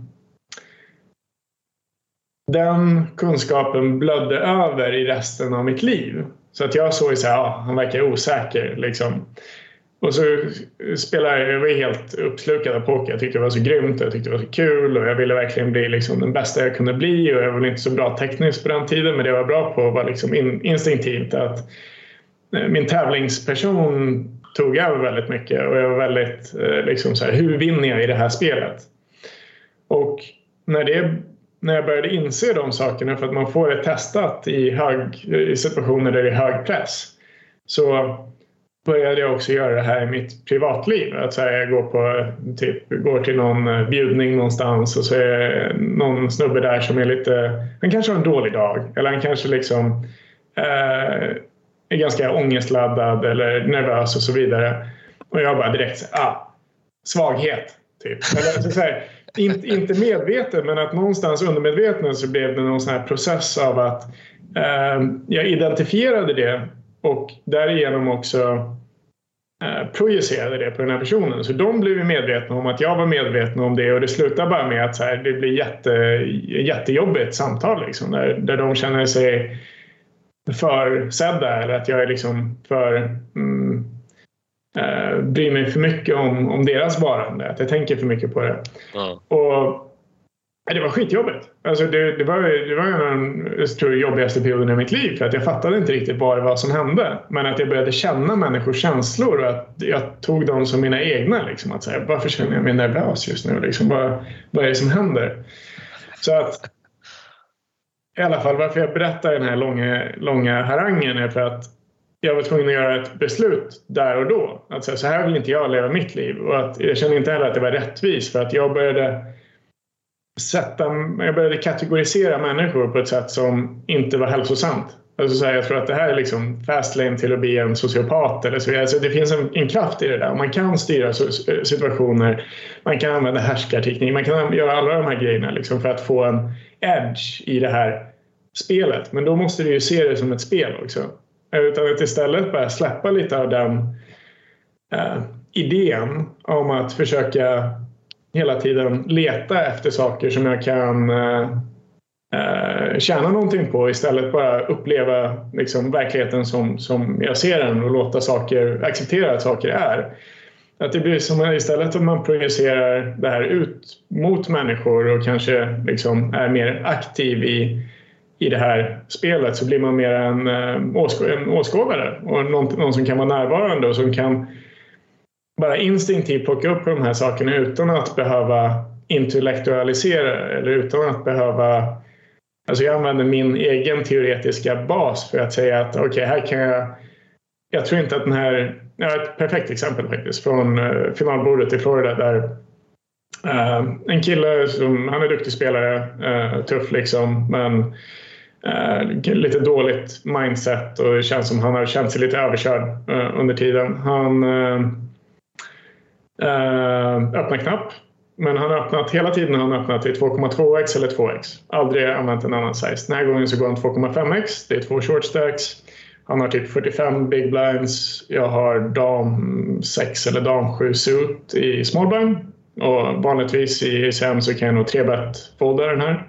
den kunskapen blödde över i resten av mitt liv. Så att jag såg så här, ja, han verkar osäker liksom. Och så spelade jag, jag var helt uppslukad av poker. Jag tyckte det var så grymt och jag tyckte det var så kul och jag ville verkligen bli liksom den bästa jag kunde bli och jag var väl inte så bra tekniskt på den tiden men det jag var bra på var liksom in, instinktivt att eh, min tävlingsperson tog över väldigt mycket och jag var väldigt eh, liksom så här, hur vinner jag i det här spelet? Och när, det, när jag började inse de sakerna för att man får det testat i, hög, i situationer där det är hög press så började jag också göra det här i mitt privatliv. Att så här, jag går, på, typ, går till någon eh, bjudning någonstans och så är det någon snubbe där som är lite... Han kanske har en dålig dag eller han kanske liksom eh, är ganska ångestladdad eller nervös och så vidare. Och jag bara direkt så ah, svaghet. Typ. Eller, alltså, så här, inte, inte medveten men att någonstans undermedvetet så blev det någon sån här process av att eh, jag identifierade det och därigenom också eh, projicerade det på den här personen. Så de blev medvetna om att jag var medveten om det och det slutar bara med att så här, det blir jätte, jättejobbigt samtal liksom, där, där de känner sig försedda eller att jag är liksom för mm, eh, bryr mig för mycket om, om deras varande. Att jag tänker för mycket på det. Ja. Och det var skitjobbigt. Alltså det, det var, det var en av de tror, jobbigaste perioderna i mitt liv för att jag fattade inte riktigt vad det var som hände. Men att jag började känna människors känslor och att jag tog dem som mina egna. Liksom, att säga, varför känner jag mig nervös just nu? Liksom, vad, vad är det som händer? Så att i alla fall varför jag berättar den här långa, långa harangen är för att jag var tvungen att göra ett beslut där och då. Att säga, så här vill inte jag leva mitt liv. Och att jag kände inte heller att det var rättvist för att jag började sätta, jag började kategorisera människor på ett sätt som inte var hälsosamt. Alltså så här, jag tror att det här är liksom fast lane till att bli en sociopat. Eller så. Alltså det finns en, en kraft i det där. Man kan styra eh, situationer, man kan använda härskarteknik, man kan göra alla de här grejerna liksom för att få en edge i det här spelet. Men då måste du ju se det som ett spel också. Utan att istället bara släppa lite av den uh, idén om att försöka hela tiden leta efter saker som jag kan uh, Eh, tjäna någonting på. Istället bara uppleva liksom, verkligheten som, som jag ser den och låta saker, acceptera att saker är. Att det blir som istället att man projicerar det här ut mot människor och kanske liksom är mer aktiv i, i det här spelet så blir man mer en, eh, en åskådare och någon, någon som kan vara närvarande och som kan bara instinktivt plocka upp de här sakerna utan att behöva intellektualisera eller utan att behöva Alltså jag använder min egen teoretiska bas för att säga att okej, okay, här kan jag jag tror inte att den här ja, ett perfekt exempel faktiskt från eh, finalbordet i Florida där uh, en kille som, han är duktig spelare, uh, tuff liksom, men lite dåligt mindset och det känns som han har känt sig lite överkörd under tiden. Han öppnar knapp men han har öppnat hela tiden har han öppnat i 2,2x eller 2x. Aldrig använt en annan size. Den här gången så går han 2,5x. Det är två short stacks. Han har typ 45 big blinds. Jag har dam 6 eller dam 7 suit i small blind. Och vanligtvis i ICM så kan jag nog 3-bet folda den här.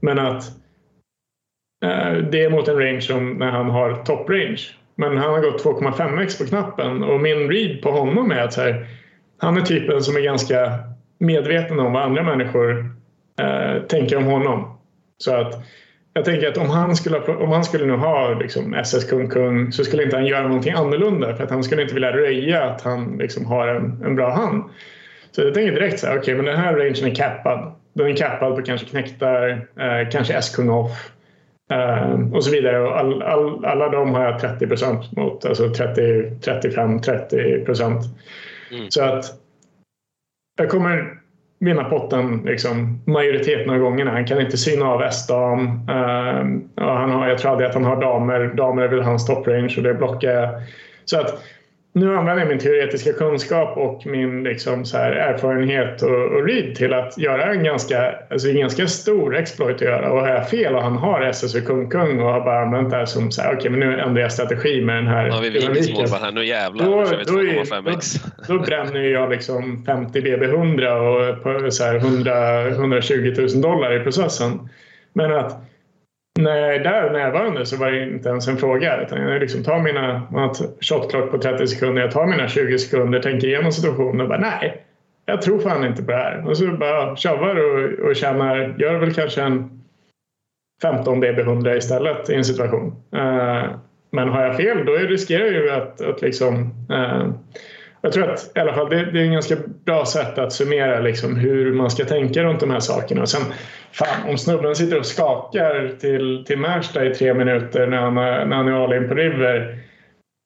Men att eh, det är mot en range som när han har top range. Men han har gått 2,5x på knappen och min read på honom är att så här, han är typen som är ganska medveten om vad andra människor eh, tänker om honom. Så att jag tänker att om han skulle, om han skulle nu ha liksom SS kung kung så skulle inte han göra någonting annorlunda för att han skulle inte vilja röja att han liksom har en, en bra hand. Så jag tänker direkt så här, okej okay, men den här rangen är cappad. Den är cappad på kanske knäktar, eh, kanske S-kung off eh, och så vidare. Och all, all, alla de har jag 30 procent mot, alltså 30, 35, 30 procent. Mm. Så att jag kommer vinna potten liksom, majoriteten av gångerna. Han kan inte syna av S-dam. Uh, ehm, han har, jag tror aldrig att han har damer. Damer är väl hans top range och det blockar jag. Så att nu använder jag min teoretiska kunskap och min liksom så här erfarenhet och, och read till att göra en ganska, alltså en ganska stor exploit att göra. Och har jag fel och han har SS och kung kung och har bara använt det här som så här, okej okay, men nu ändrar jag strategi med den här Ja, vi vinner här, nu jävlar då, kör vi 2,5x. Då, då, bränner jag liksom 50 BB 100 och på så här 100, 120 000 dollar i processen. Men att när jag är där närvarande så var det inte ens en fråga. Utan jag liksom tar mina, man har shotklock på 30 sekunder, jag tar mina 20 sekunder, tänker igenom situationen och bara nej, jag tror fan inte på det här. Och så bara tjavar och, och tjänar, gör väl kanske en 15 DB100 istället i en situation. Eh, men har jag fel då riskerar jag ju att, att liksom eh, jag tror att i alla fall det, det är en ganska bra sätt att summera liksom hur man ska tänka runt de här sakerna. Och sen, fan, om snubben sitter och skakar till, till Märsta i tre minuter när han, när han är all in på River,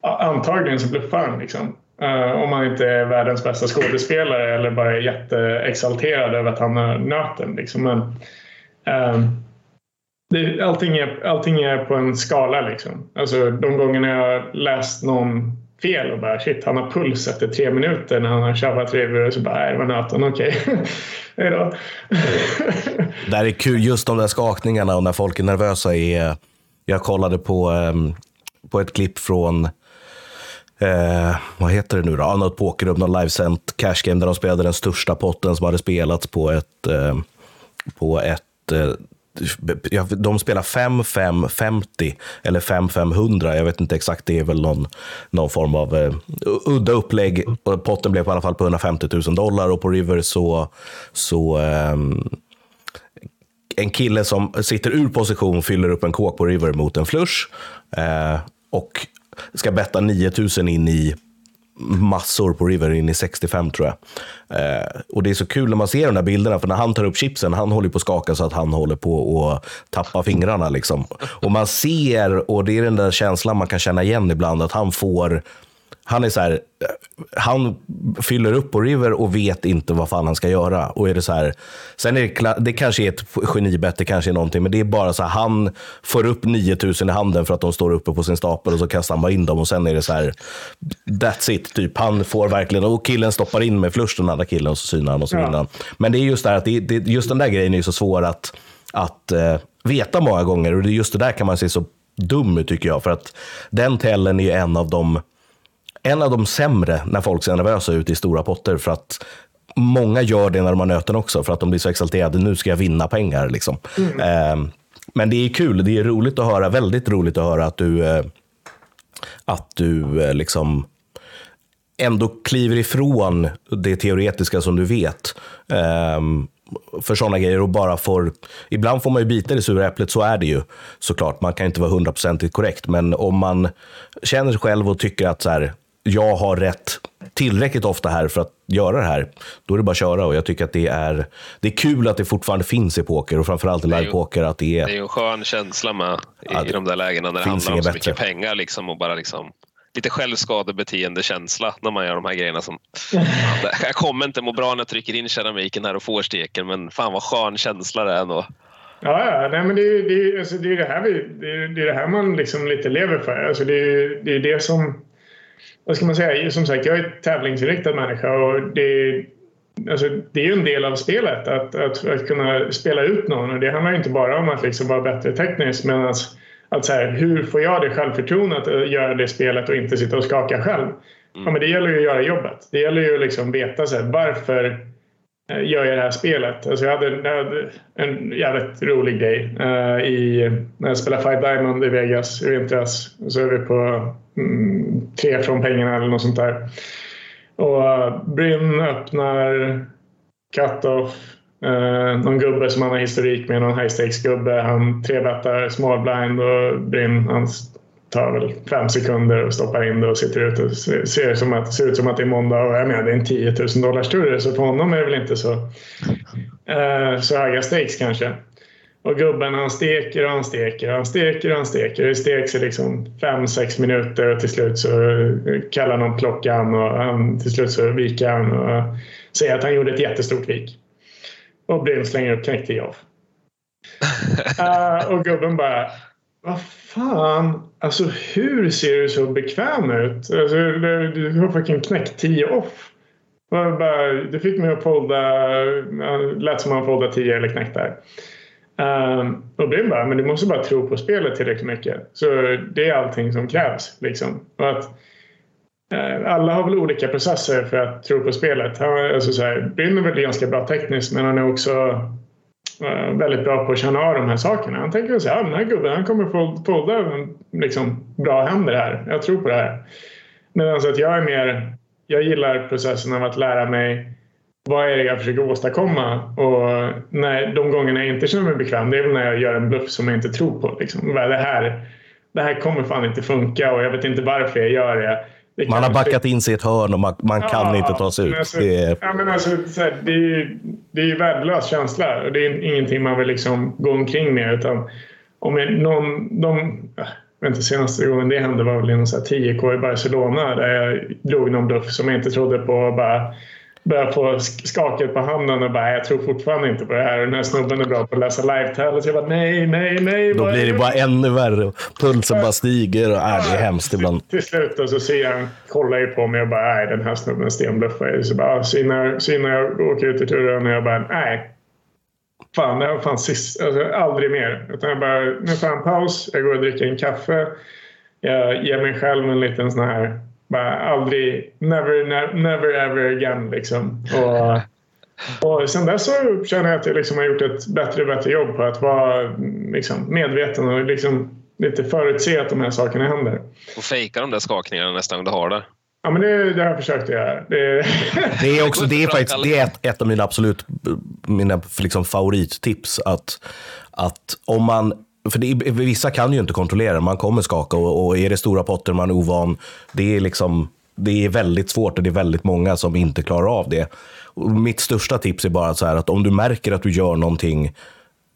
antagligen så bluffar han. Liksom. Uh, om man inte är världens bästa skådespelare eller bara är jätteexalterad över att han har nöten. Liksom. Men, uh, det, allting, är, allting är på en skala. Liksom. Alltså, de gångerna jag har läst någon fel och bara shit, han har puls efter tre minuter när han har tjabbat tre och så bara, nej det var nöten, okej. Okay. Hejdå. det är kul, just de där skakningarna och när folk är nervösa. Är, jag kollade på, ehm, på ett klipp från Eh, vad heter det nu då? Något pokerrum, någon livesänt cash game där de spelade den största potten som hade spelats på ett, eh, på ett eh, de spelar 5-5-50 eller 5-5-100. Jag vet inte exakt. Det är väl någon, någon form av uh, udda upplägg. Potten blev i alla fall på 150 000 dollar och på River så, så um, en kille som sitter ur position fyller upp en kåk på River mot en flush uh, och ska betta 9000 in i massor på River in i 65 tror jag. Eh, och det är så kul när man ser de där bilderna, för när han tar upp chipsen, han håller på att skaka så att han håller på att tappa fingrarna. Liksom. Och man ser, och det är den där känslan man kan känna igen ibland, att han får han är så här, han fyller upp på River och vet inte vad fan han ska göra. Och är det så här, sen är det, det kanske är ett genibett, det kanske är någonting, men det är bara så här, han får upp 9000 i handen för att de står uppe på sin stapel och så kastar han bara in dem och sen är det så här, that's it. Typ. Han får verkligen, och killen stoppar in med flush den andra killen och så synar han och så vinner han. Men det är just det att det, det, just den där grejen är så svår att, att uh, veta många gånger och det är just det där kan man se så dum ut tycker jag. För att den tällen är en av de en av de sämre när folk ser nervösa ut i stora potter. För att många gör det när de har nöten också, för att de blir så exalterade. Nu ska jag vinna pengar. Liksom. Mm. Eh, men det är kul. Det är roligt att höra, väldigt roligt att höra att du, eh, att du eh, liksom ändå kliver ifrån det teoretiska som du vet. Um, för sådana grejer och bara får... Ibland får man ju bita det sura äpplet, så är det ju såklart. Man kan inte vara hundraprocentigt korrekt, men om man känner sig själv och tycker att så här, jag har rätt tillräckligt ofta här för att göra det här, då är det bara att köra. Och jag tycker att det är, det är kul att det fortfarande finns i poker och framförallt i livepoker. Att det, är, det är en skön känsla med i, ja, i de där lägena när det handlar om så mycket pengar. Liksom, och bara liksom, lite självskadebeteende-känsla när man gör de här grejerna. Som, jag kommer inte må bra när jag trycker in keramiken här och får steken, men fan vad skön känsla det är ändå. Ja, ja. Nej, men det, det, alltså, det, är det, här vi, det, det är det här man liksom lite lever för. Alltså, det, det är det som vad ska man säga, som sagt jag är tävlingsinriktad människa och det, alltså, det är ju en del av spelet att, att, att, kunna spela ut någon och det handlar inte bara om att liksom vara bättre tekniskt men att, att så här, hur får jag det självförtroendet att göra det spelet och inte sitta och skaka själv? Mm. Ja, men det gäller ju att göra jobbet. Det gäller ju att liksom veta så här, varför eh, gör jag det här spelet? Alltså jag, hade, jag hade en jävligt rolig grej uh, i, när jag spelade Fight Diamond i Vegas i vintras. Så är vi på mm, tre från pengarna eller något sånt där. Och eh, Bryn öppnar cut-off. Eh, någon gubbe som han har historik med, någon high stakes-gubbe. Han trebettar small blind och Bryn han tar väl fem sekunder och stoppar in det och sitter ute. och ser, som att, ser ut som att det är måndag och jag menar det är en 10 000 dollars tur så för honom är det väl inte så, eh, så höga stakes kanske. Och gubben han steker och han steker och han steker och han steker. Det steks i liksom fem, sex minuter och till slut så kallar någon klockan och han, till slut så viker han och säger att han gjorde ett jättestort vik. Och Bryn slänger upp knäck 10 off. uh, och gubben bara vad fan, alltså hur ser du så bekväm ut? Alltså, du har fucking knäckt 10 off. Det fick mig att folda, lät som han foldade 10 eller knäckt där. Um, och Bryn bara, men du måste bara tro på spelet tillräckligt mycket. Så det är allting som krävs. Liksom. Och att, uh, alla har väl olika processer för att tro på spelet. Han, alltså så här, Bryn är väl ganska bra tekniskt men han är också uh, väldigt bra på att känna av de här sakerna. Han tänker så här, ah, den här gubben han kommer få folda liksom, bra händer här. Jag tror på det här. Medan att jag är mer, jag gillar processen av att lära mig vad är det jag försöker åstadkomma? Och när, de gångerna jag inte känner mig bekväm, det är väl när jag gör en bluff som jag inte tror på. Liksom. Det, här, det här kommer fan inte funka och jag vet inte varför jag gör det. det man har backat in sig i ett hörn och man, man kan ja, inte ta sig ut. Alltså, det, är... Ja, men alltså, här, det, är ju, det är ju värdelös känsla. Det är ingenting man vill liksom gå omkring med. Utan om någon, de, jag vet inte, senaste gången det hände var väl i 10K i Barcelona där jag drog någon bluff som jag inte trodde på. Bara, börjar få skaket på handen och bara jag tror fortfarande inte på det här. Den här snubben är bra på att läsa live-talet. Jag bara nej, nej, nej. Då blir det bara ännu värre. Pulsen bara stiger och äh, det är hemskt ibland. Till slut och så ser jag, kollar ju på mig och bara nej, den här snubben stenbluffar. Så bara synar, synar jag åker ut i turen och jag bara nej. Fan, det här var fan sist. Alltså, aldrig mer. Utan jag bara, nu får jag en paus. Jag går och dricker en kaffe. Jag ger mig själv en liten sån här bara aldrig, never, never ever again liksom. Och, och sen dess så känner jag att jag liksom har gjort ett bättre och bättre jobb på att vara liksom, medveten och liksom lite förutse att de här sakerna händer. Och fejka de där skakningarna nästa gång du har det. Ja, men det, det har jag försökt att göra. Det, det är, också, det är faktiskt det är ett, ett av mina absolut mina liksom favorittips. Att, att om man för det, vissa kan ju inte kontrollera, man kommer skaka och, och är det stora potter man är ovan, det är, liksom, det är väldigt svårt och det är väldigt många som inte klarar av det. Och mitt största tips är bara så här att om du märker att du gör någonting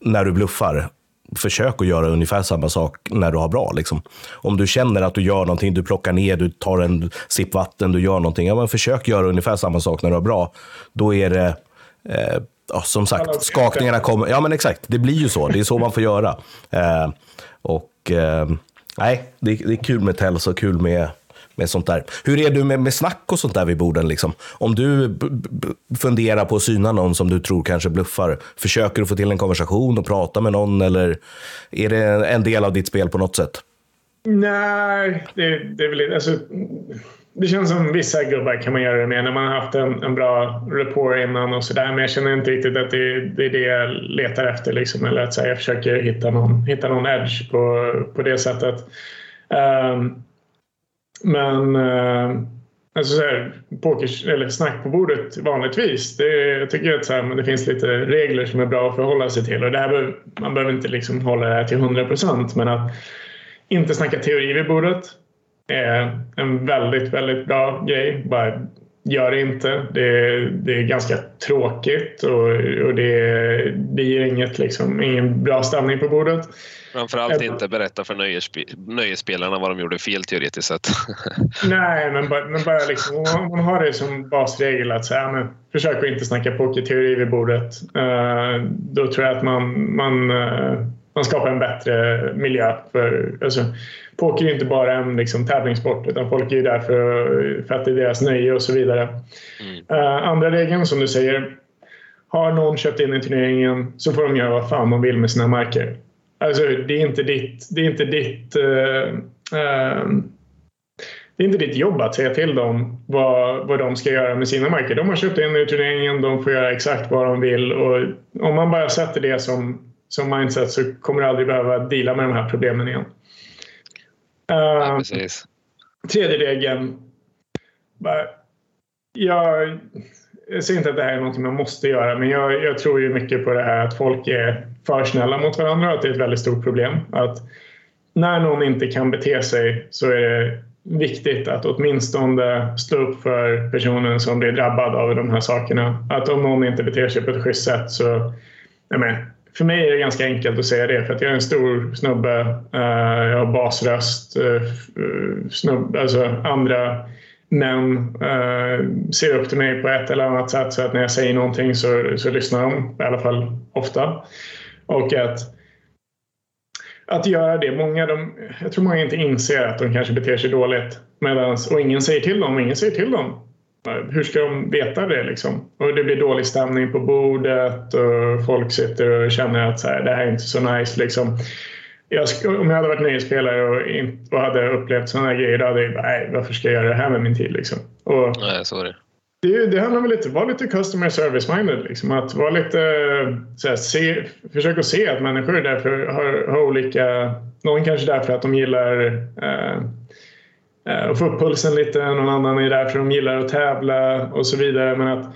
när du bluffar, försök att göra ungefär samma sak när du har bra. Liksom. Om du känner att du gör någonting, du plockar ner, du tar en sipp vatten, du gör någonting. Ja, men försök göra ungefär samma sak när du har bra. Då är det eh, ja, som sagt, skakningarna kommer. Ja, men exakt. Det blir ju så. Det är så man får göra. Eh, och eh, nej, det, det, är kul med täls och kul med, med sånt där. Hur är du med, med snack och sånt där vid borden? Liksom? Om du funderar på att syna någon som du tror kanske bluffar, försöker du få till en konversation och prata med någon eller är det en del av ditt spel på något sätt? Nej, det, det är väl alltså, det känns som vissa gubbar kan man göra det med när man har haft en, en bra rapport innan och sådär. Men jag känner inte riktigt att det, det är det jag letar efter. Liksom. Eller att här, jag försöker hitta någon, hitta någon edge på, på det sättet. Um, men uh, alltså så här, poker, eller snack på bordet vanligtvis. Det, jag tycker att så här, men det finns lite regler som är bra att förhålla sig till. Och det här man behöver inte liksom hålla det här till 100 procent. Men att inte snacka teori vid bordet är en väldigt, väldigt bra grej. Bara gör det inte. Det, det är ganska tråkigt och, och det, det ger inget, liksom, ingen bra stämning på bordet. Framförallt inte berätta för nöjesspelarna vad de gjorde fel teoretiskt sett. Nej, men bara, men bara liksom, om man har det som basregel att säga, men försök att inte snacka pokerteori vid bordet. Uh, då tror jag att man, man, uh, man skapar en bättre miljö. För, alltså, poker är inte bara en liksom, tävlingssport utan folk är ju där för, för att det är deras nöje och så vidare. Mm. Uh, andra regeln som du säger, har någon köpt in i turneringen så får de göra vad fan de vill med sina marker. Alltså det är inte ditt, det är inte ditt uh, uh, det är inte ditt jobb att säga till dem vad, vad de ska göra med sina marker. De har köpt in i turneringen, de får göra exakt vad de vill och om man bara sätter det som, som mindset så kommer du aldrig behöva deala med de här problemen igen. Ja, precis. Tredje regeln. Jag, jag säger inte att det här är något man måste göra men jag, jag, tror ju mycket på det här att folk är för snälla mot varandra och att det är ett väldigt stort problem. Att när någon inte kan bete sig så är det viktigt att åtminstone stå upp för personen som blir drabbad av de här sakerna. Att om någon inte beter sig på ett schysst sätt så nej för mig är det ganska enkelt att säga det för att jag är en stor snubbe. eh, jag har basröst. eh, snubbe, alltså andra män eh, ser upp till mig på ett eller annat sätt så att när jag säger någonting så, så lyssnar de, i alla fall ofta. Och att, att göra det, många de, jag tror många inte inser att de kanske beter sig dåligt medans, och ingen säger till dem och ingen säger till dem. Hur ska de veta det? Liksom? Och det blir dålig stämning på bordet och folk sitter och känner att så här, det här är inte så nice. Liksom. Jag, om jag hade varit nöjesspelare och, och hade upplevt sådana här grejer då hade jag bara, nej, varför ska jag göra det här med min tid? Liksom. Och nej, så är det. det, det handlar väl lite vara lite customer service minded. Liksom. Att vara lite, så här, se, försök att se att människor är därför har, har olika... Någon kanske är därför att de gillar eh, Eh, och få upp pulsen lite. Någon annan är där för de gillar att tävla och så vidare. Men att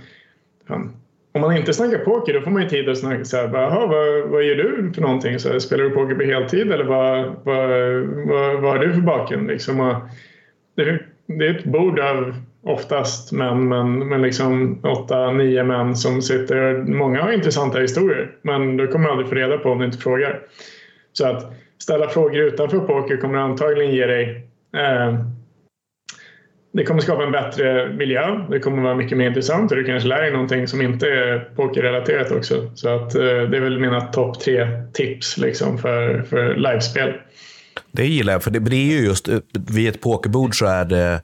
fan, om man inte snackar poker då får man ju tid att snacka så här, bara, vad, vad gör du för någonting? Så här, spelar du poker på heltid eller vad, vad, vad, vad har du för bakgrund? Liksom, och det, det är ett bord av oftast män, men, men liksom åtta, nio män som sitter. Många har intressanta historier, men du kommer aldrig få reda på om du inte frågar. Så att ställa frågor utanför poker kommer antagligen ge dig eh, det kommer skapa en bättre miljö. Det kommer vara mycket mer intressant och du kanske lär dig någonting som inte är pokerrelaterat också. Så att, eh, det är väl mina topp tre tips liksom för, för livespel. Det gillar jag, för det, det är ju just eh, vid ett pokerbord så är det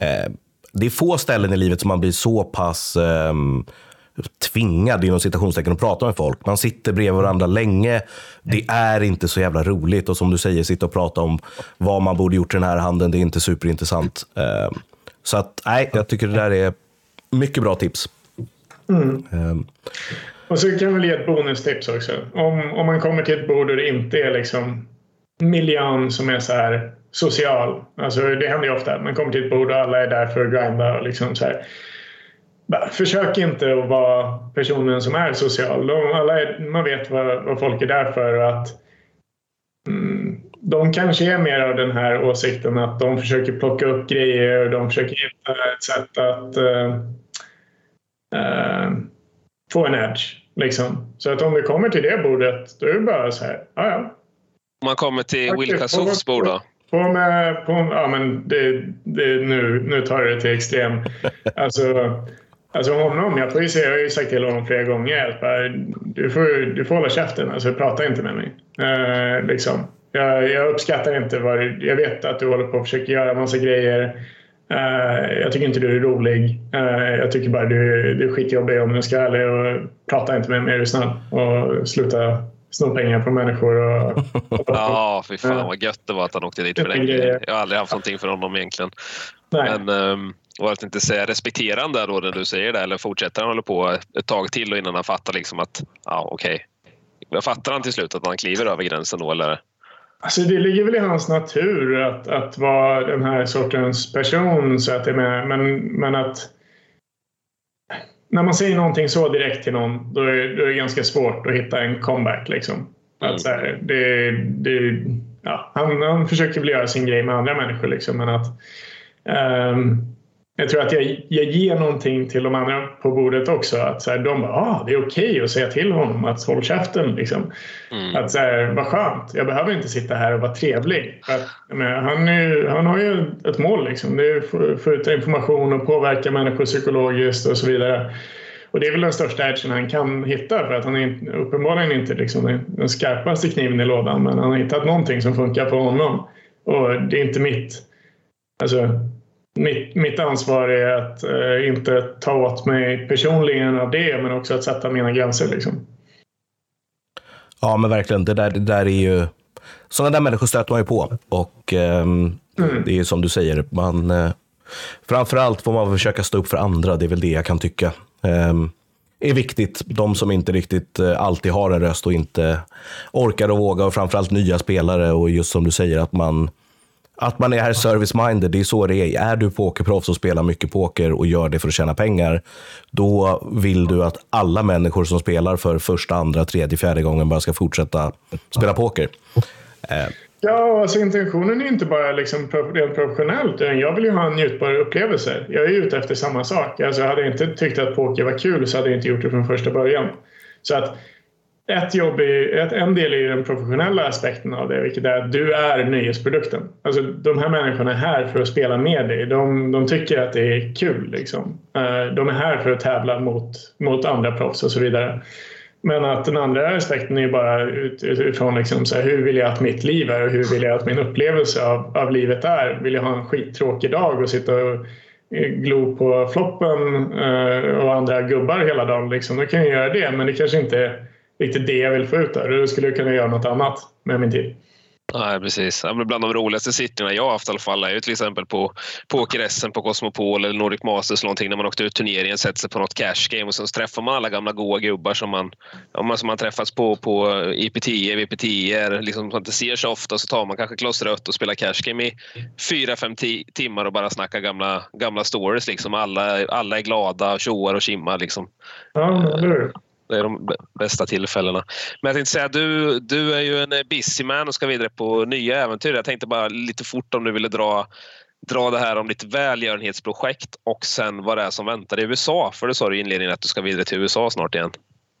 eh, eh, det är få ställen i livet som man blir så pass eh, tvingad inom citationstecken att prata med folk. Man sitter bredvid varandra länge. Det är inte så jävla roligt och som du säger, sitta och prata om vad man borde gjort i den här handen. Det är inte superintressant. Eh, så att nej, jag tycker det där är mycket bra tips. Mm. Um. Och så kan jag väl ge ett bonustips också. Om, om man kommer till ett bord där det inte är liksom miljön som är så här social. Alltså det händer ju ofta. Man kommer till ett bord och alla är där för att grinda. Och liksom så här. Försök inte att vara personen som är social. De, alla är, man vet vad, vad, folk är där för. Att, mm, de kanske är mer av den här åsikten att de försöker plocka upp grejer och de försöker hitta ett sätt att uh, uh, få en edge. Liksom. Så att om du kommer till det bordet, då är det bara så här, ja ja. Om man kommer till Will Kassoufs bord då? På med, på, ja, men det, det, nu, nu tar jag det till extrem. Alltså, alltså honom, jag, säga, jag har ju sagt till honom flera gånger att bara, du, får, du får hålla käften, alltså, prata inte med mig. Eh, liksom. jag, jag uppskattar inte vad Jag vet att du håller på att försöka göra massa grejer. Uh, jag tycker inte du är rolig. Uh, jag tycker bara du, du är skitjobbig om du ska vara ärlig. Och prata inte med mig, är du snäll. Och sluta sno pengar från människor. Och, och ja, fy fan vad gött det var att han åkte dit för den grejen. Jag har aldrig haft någonting för honom egentligen. Nej. Men um, och att inte säga respekterande då när du säger det eller fortsätter han hålla på ett tag till och innan han fattar liksom att ja okej. Okay. Jag fattar han till slut att han kliver över gränsen då eller? Alltså det ligger väl i hans natur att, att vara den här sortens person så att det är med, men, men att när man säger någonting så direkt till någon då är, då är det ganska svårt att hitta en comeback. Liksom. Mm. Att, så här, det, det, ja, han, han försöker väl göra sin grej med andra människor liksom, men att um, jag tror att jag, jag ger någonting till de andra på bordet också. Att så här, de bara, ah, det är okej okay att säga till honom att håll käften. Liksom. Mm. Att så här, vad skönt, jag behöver inte sitta här och vara trevlig. Att, men, han, är, han har ju ett mål, liksom. det är att få ut information och påverka människor psykologiskt och så vidare. Och det är väl den största edgen han kan hitta för att han är uppenbarligen inte liksom den skarpaste kniven i lådan men han har hittat någonting som funkar på honom. Och det är inte mitt... Alltså, mitt, mitt ansvar är att eh, inte ta åt mig personligen av det, men också att sätta mina gränser. Liksom. Ja, men verkligen. Det där, det där är ju... Sådana där människor stöter man ju på. Och eh, mm. det är ju som du säger, man... Eh, framförallt får man försöka stå upp för andra. Det är väl det jag kan tycka. Eh, är viktigt. De som inte riktigt eh, alltid har en röst och inte orkar och vågar och framförallt nya spelare och just som du säger att man att man är här service-minded, det är så det är. Är du pokerproffs och spelar mycket poker och gör det för att tjäna pengar, då vill du att alla människor som spelar för första, andra, tredje, fjärde gången bara ska fortsätta spela poker. Eh. Ja, alltså intentionen är inte bara liksom rent professionellt. Jag vill ju ha en njutbar upplevelse. Jag är ute efter samma sak. Alltså, hade jag inte tyckt att poker var kul så hade jag inte gjort det från första början. Så att ett jobb är, ett, en del är ju den professionella aspekten av det, vilket är att du är nöjesprodukten. Alltså, de här människorna är här för att spela med dig. De, de tycker att det är kul. Liksom. Eh, de är här för att tävla mot, mot andra proffs och så vidare. Men att den andra aspekten är bara utifrån liksom så här, hur vill jag att mitt liv är och hur vill jag att min upplevelse av, av livet är. Vill jag ha en skittråkig dag och sitta och eh, glo på floppen eh, och andra gubbar hela dagen, liksom, då kan jag göra det. Men det kanske inte är riktigt det jag vill få ut där. Då skulle jag kunna göra något annat med min tid. Nej, precis. Ja, men bland de roligaste cityna jag har haft i alla fall är ju till exempel på poker på Cosmopol eller Nordic Masters någonting när man åkte ut turneringen, sätter sig på något cash game och så träffar man alla gamla goa gubbar som man, som man träffats på på IPT, VPT, liksom, man inte ser så ofta. Så tar man kanske kloss rött och spelar cash game i fyra, fem timmar och bara snackar gamla, gamla stories. Liksom. Alla, alla är glada, tjoar och kimmar. Liksom. Ja, det det är de bästa tillfällena. Men jag tänkte säga, du, du är ju en busy man och ska vidare på nya äventyr. Jag tänkte bara lite fort om du ville dra, dra det här om ditt välgörenhetsprojekt och sen vad det är som väntar i USA. För det sa du i inledningen att du ska vidare till USA snart igen.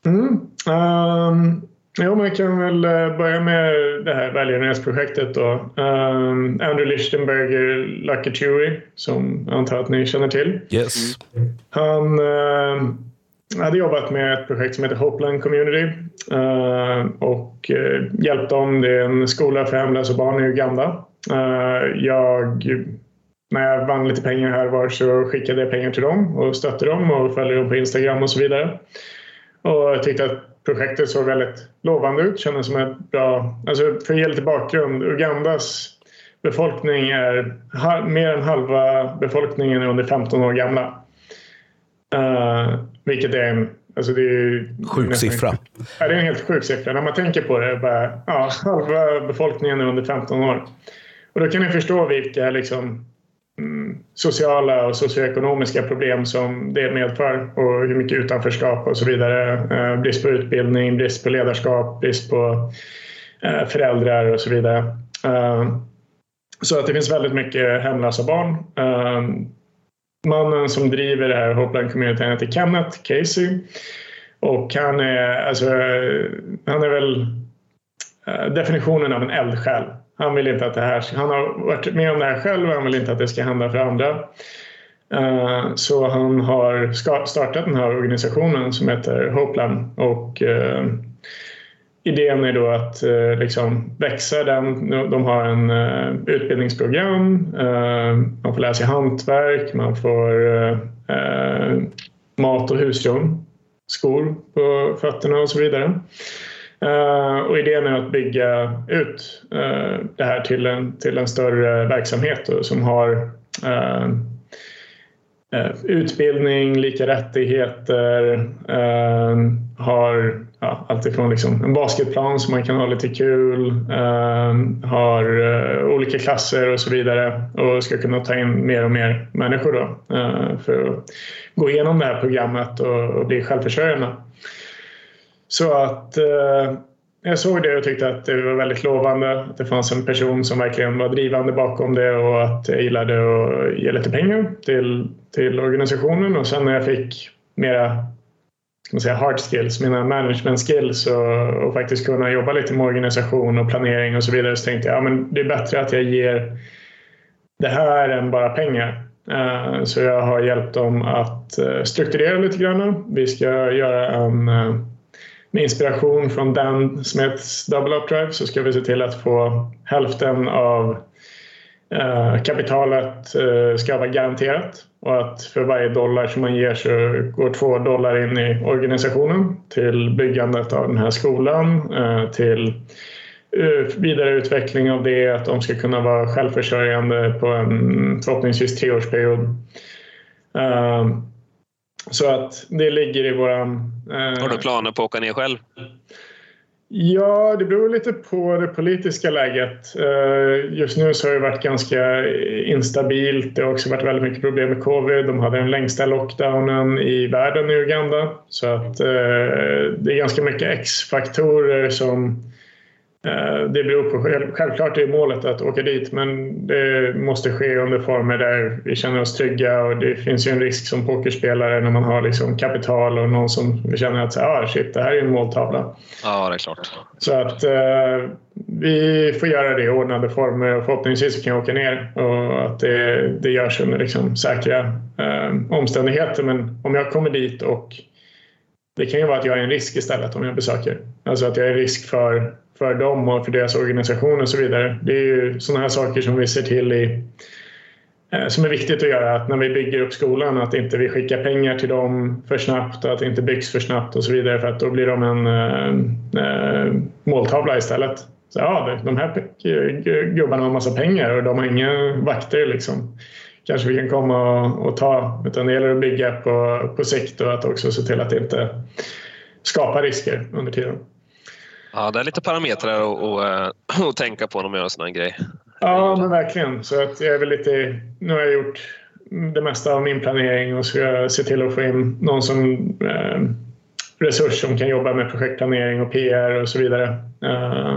Mm. Um, jo, man kan väl eh, börja med det här välgörenhetsprojektet då. Um, Andrew Lichtenberger, Lucky Chewy, som jag antar att ni känner till. Yes. Han uh, jag hade jobbat med ett projekt som heter Hopeland Community eh, och eh, hjälpt dem. Det är en skola för hemlösa barn i Uganda. Eh, jag, när jag vann lite pengar här var så skickade jag pengar till dem och stötte dem och följde dem på Instagram och så vidare. Och jag tyckte att projektet såg väldigt lovande ut. Kändes som ett bra... Alltså för att ge lite bakgrund. Ugandas befolkning är mer än halva befolkningen är under 15 år gamla. Vilket är en Alltså det är sjuk siffra. Ja, det är en helt sjuk siffra. När man tänker på det, bara, ja, halva befolkningen är under 15 år. Och då kan ni förstå vilka liksom, mm, sociala och socioekonomiska problem som det medför och hur mycket utanförskap och så vidare. Eh, brist på utbildning, brist på ledarskap, brist på eh, föräldrar och så vidare. Eh, så att det finns väldigt mycket hemlösa barn. Mannen som driver det här Hopeland Community heter Kenneth Casey. Och han är, alltså, han är väl eh, definitionen av en eldsjäl. Han vill inte att det här, han har varit med om det här själv och han vill inte att det ska hända för andra. Eh, så han har startat den här organisationen som heter Hopeland och eh, idén är då att eh, liksom växa den. De har en eh, utbildningsprogram, eh, man får lära sig hantverk, man får eh, eh, mat och husrum, skor på fötterna och så vidare. Eh, och idén är att bygga ut det här till en, till en större verksamhet då, som har Eh, utbildning, lika rättigheter, eh, har ja, alltifrån liksom en basketplan som man kan ha lite kul, eh, har eh, olika klasser och så vidare och ska kunna ta in mer och mer människor då, eh, för att gå igenom det här programmet och, och bli självförsörjande. Så att eh, jag såg det och tyckte att det var väldigt lovande. Att det fanns en person som verkligen var drivande bakom det och att jag gillade att ge lite pengar till, till organisationen. Och sen när jag fick mera ska man säga, hard skills, mina management skills och, och, faktiskt kunna jobba lite med organisation och planering och så vidare så tänkte jag ja, det är bättre att jag ger det här än bara pengar. Eh, så jag har hjälpt dem att eh, strukturera lite grann. Vi ska göra en eh, med inspiration från Dan Smiths Double Up Drive så ska vi se till att få hälften av eh, kapitalet eh, ska vara garanterat och att för varje dollar som man ger så går två dollar in i organisationen till byggandet av den här skolan, eh, till eh, vidareutveckling av det, att de ska kunna vara självförsörjande på en förhoppningsvis treårsperiod. Eh, så att det ligger i våran... Har du planer på att åka ner själv? Ja, det beror lite på det politiska läget. Eh, just nu så har det varit ganska instabilt. Det har också varit väldigt mycket problem med covid. De hade den längsta lockdownen i världen i Uganda. Så att eh, det är ganska mycket X-faktorer som Eh, det beror på, självklart är målet att åka dit men det måste ske under former där vi känner oss trygga och det finns ju en risk som pokerspelare när man har liksom kapital och någon som känner att ah, shit, det här är en måltavla. Ja, det är klart. Så att eh, vi får göra det i ordnade former och förhoppningsvis kan jag åka ner och att det, det görs under liksom säkra eh, omständigheter. Men om jag kommer dit och det kan ju vara att jag är en risk istället om jag besöker. Alltså att jag är en risk för för dem och för deras organisation och så vidare. Det är ju sådana här saker som vi ser till i eh, som är viktigt att göra, att när vi bygger upp skolan att inte vi skickar pengar till dem för snabbt och att det inte byggs för snabbt och så vidare för att då blir de en äh, måltavla istället. Så, ja, de här gubbarna har massa pengar och de har inga vakter. Liksom. Kanske vi kan komma och, och ta. Utan det gäller att bygga på, på sikt och att också se till att inte skapa risker under tiden. Ja, det är lite parametrar att, att, eh, att tänka på när man gör en sån här grej. Ja, men verkligen. Så att jag är väl lite, nu har jag gjort det mesta av min planering och ska se till att få in någon som eh, resurs som kan jobba med projektplanering och PR och så vidare. Eh,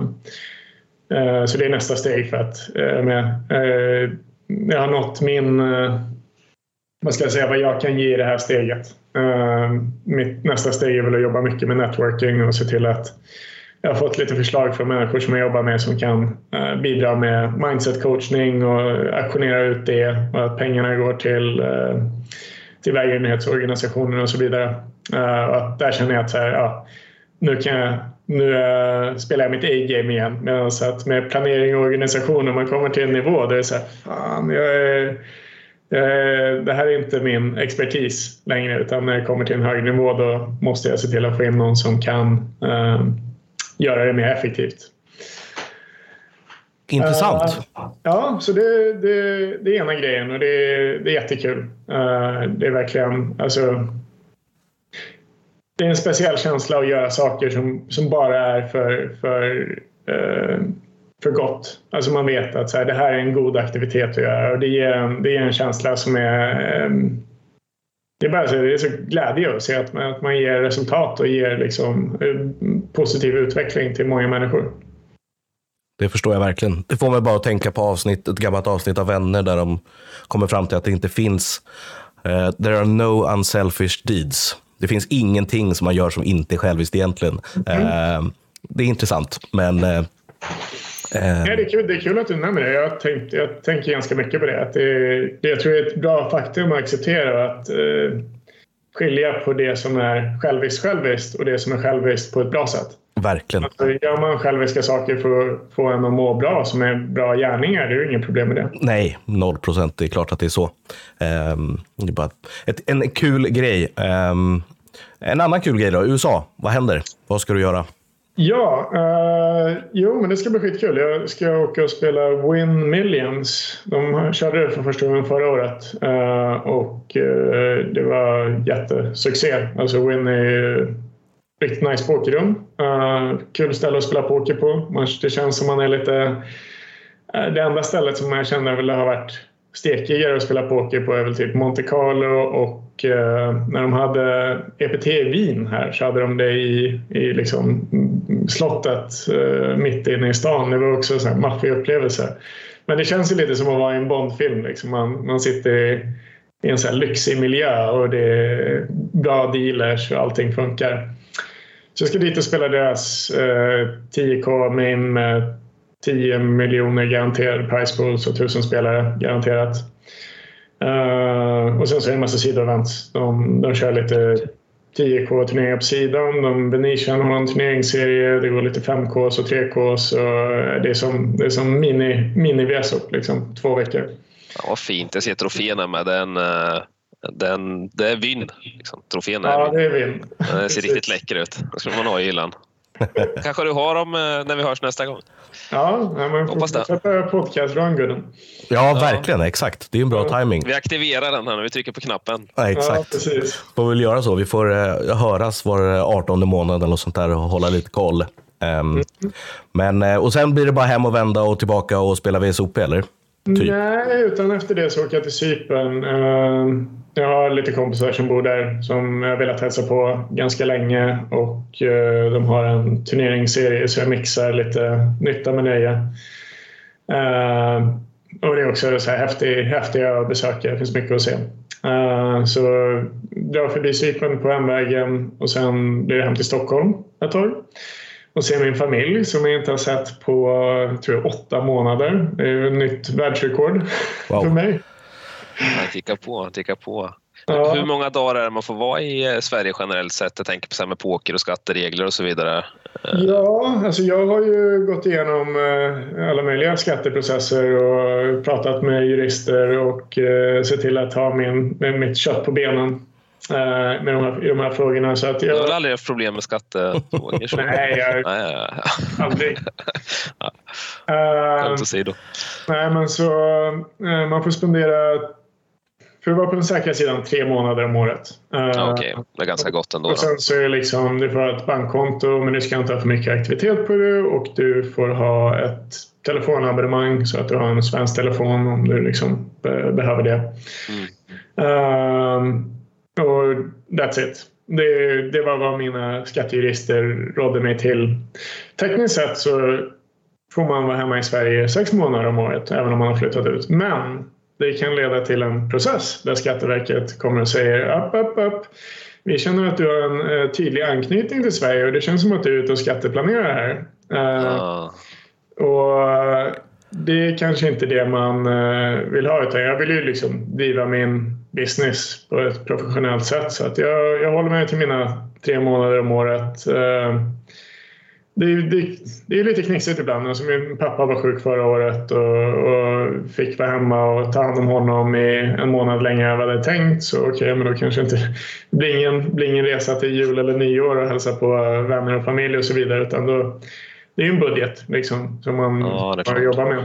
eh, så det är nästa steg för att eh, med, eh, jag har nått min, vad ska jag säga, vad jag kan ge i det här steget. mitt nästa steg är väl att jobba mycket med networking och se till att jag har fått lite förslag från människor som jag jobbar med som kan eh, bidra med mindset coachning och aktionera ut det och att pengarna går till, eh, till välgörenhetsorganisationer och så vidare. Eh, och att där känner jag att så här, ja, nu, kan jag, nu spelar jag mitt A-game igen. Medan att med planering och organisation, när man kommer till en nivå där det är så här, fan, jag är, det här är inte min expertis längre utan när jag kommer till en hög nivå då måste jag se till att få in någon som kan göra det mer effektivt. Intressant. Uh, ja, så det, det, det är ena grejen och det, det är jättekul. Uh, det är verkligen, alltså det är en speciell känsla att göra saker som, som bara är för, för, uh, för gott. Alltså man vet att så här, det här är en god aktivitet att göra och det ger en, det ger en känsla som är um, det är bara så, det är så glädje att se att man, att man ger resultat och ger liksom, positiv utveckling till många människor. Det förstår jag verkligen. Det får mig bara att tänka på avsnitt, ett gammalt avsnitt av Vänner där de kommer fram till att det inte finns uh, There are no unselfish deeds. Det finns ingenting som man gör som inte är själviskt egentligen. Mm. Uh, det är intressant, men uh, Ja, det, är kul, det är kul att du nämner det. Jag, tänkt, jag tänker ganska mycket på det. Att det, det jag tror det är ett bra faktum att acceptera att eh, skilja på det som är själviskt själviskt och det som är själviskt på ett bra sätt. Verkligen. Alltså, gör man själviska saker för att få en att må bra, som är bra gärningar, det är ju inget problem med det. Nej, noll procent. Det är klart att det är så. Um, det är bara ett, en kul grej. Um, en annan kul grej då, USA. Vad händer? Vad ska du göra? Ja, uh, jo men det ska bli skitkul. Jag ska åka och spela Win Millions. De körde det för första gången förra året uh, och uh, det var jättesuccé. Alltså Win är ju riktigt nice pokerrum. kul ställe att spela poker på. det känns som man är lite... det enda stället som jag känner väl har varit stekigare att spela poker på är väl typ Monte Carlo och eh, när de hade EPT i Wien här så hade de det i, i liksom slottet eh, mitt inne i stan. Det var också en maffig upplevelse. Men det känns ju lite som att vara i en Bondfilm. Liksom. Man, man sitter i, i en så här lyxig miljö och det är bra dealers och allting funkar. Så jag ska dit och spela deras eh, 10K main med 10 miljoner garanterad price pools och tusen spelare garanterat. Uh, och sen så är det en massa sidoevents. De, de kör lite 10K-turneringar på sidan. De, Venetian har en turneringsserie. Det går lite 5K och 3K. Så det är som, det är som mini, mini VSOP, liksom, två veckor. Ja, fint. Jag ser troféerna med den. Eh, den, det är vinn. Liksom. Trofén är ja, det är vinn. Den ser riktigt läcker ut. Det skulle man ha i hyllan. Kanske du har dem eh, när vi hörs nästa gång? Ja, men Hoppas det. fortsätta podcast-run Ja, verkligen. Exakt. Det är en bra ja. timing. Vi aktiverar den här när vi trycker på knappen. Ja, exakt. Ja, precis. Får väl göra så. Vi får uh, höras var 18 månad eller sånt där och hålla lite koll. Um, mm. men, uh, och sen blir det bara hem och vända och tillbaka och spela VSOP, eller? Typ. Nej, utan efter det så åker jag till Cypern. Eh, jag har lite kompisar som bor där som jag velat hälsa på ganska länge och eh, de har en turneringsserie så jag mixar lite nytta med nöje. Eh, och det är också så här häftig, häftiga besökare, det finns mycket att se. så drar förbi Cypern på hemvägen och sen blir det hem till Stockholm ett tag och se min familj som jag inte har sett på tror jag, åtta månader. Det är ju ett nytt världsrekord wow. för mig. Jag tickar på, tickar på. Ja. Hur många dagar är det man får vara i eh, Sverige generellt sett? Jag tänker på så med poker och skatteregler och så vidare. Ja, alltså jag har ju gått igenom eh, alla möjliga skatteprocesser och pratat med jurister och eh, sett till att ha min, mitt kött på benen. Eh, med de här, i de här frågorna. Så att Du har jag, aldrig haft problem med skattefrågor? nej, jag, aldrig. Eh, Skämt åsido. nej, men så eh, man får spendera, för att vara på den säkra sidan, tre månader om året. Ja, Okej, det är ganska gott ändå. Och sen så är det liksom, du får ha ett bankkonto men du ska inte ha för mycket aktivitet på det och du får ha ett telefonabonnemang så att du har en svensk telefon om du liksom be- behöver det. Mm. Ehm, och that's it. Det, det var vad mina skattejurister rådde mig till. Tekniskt sett så får man vara hemma i Sverige sex månader om året även om man har flyttat ut. Men det kan leda till en process där Skatteverket kommer och säger upp, upp, upp. Vi känner att du har en eh, tydlig anknytning till Sverige och det känns som att du är ute och skatteplanerar här. Eh, Ah, och det är kanske inte det man eh, vill ha utan jag vill ju liksom driva min business på ett professionellt sätt så att jag, jag håller mig till mina tre månader om året. Eh, Det är, det, det är lite knixigt ibland. Alltså min pappa var sjuk förra året och, och fick vara hemma och ta hand om honom i en månad längre än vad jag hade tänkt. Så okej, men då kanske inte blir ingen, blir ingen resa till jul eller nyår och hälsa på vänner och familj och så vidare. Utan då, det är ju en budget liksom, som man Ja, jobba med.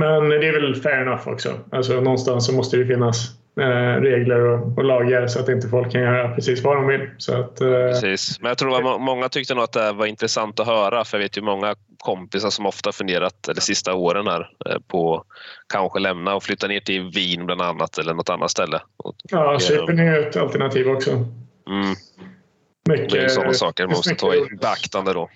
Men det är väl fair enough också. Alltså, någonstans så måste det finnas eh, regler och, och lagar så att inte folk kan göra precis vad de vill. Så att, eh, Precis. Men jag tror att må- många tyckte nog att det var intressant att höra för jag vet ju många kompisar som ofta funderat de sista åren här eh, på kanske lämna och flytta ner till Wien bland annat eller något annat ställe. Ja, Cypern är ju ett alternativ också. Mm, Mycket, det är sådana saker man måste ta i beaktande då.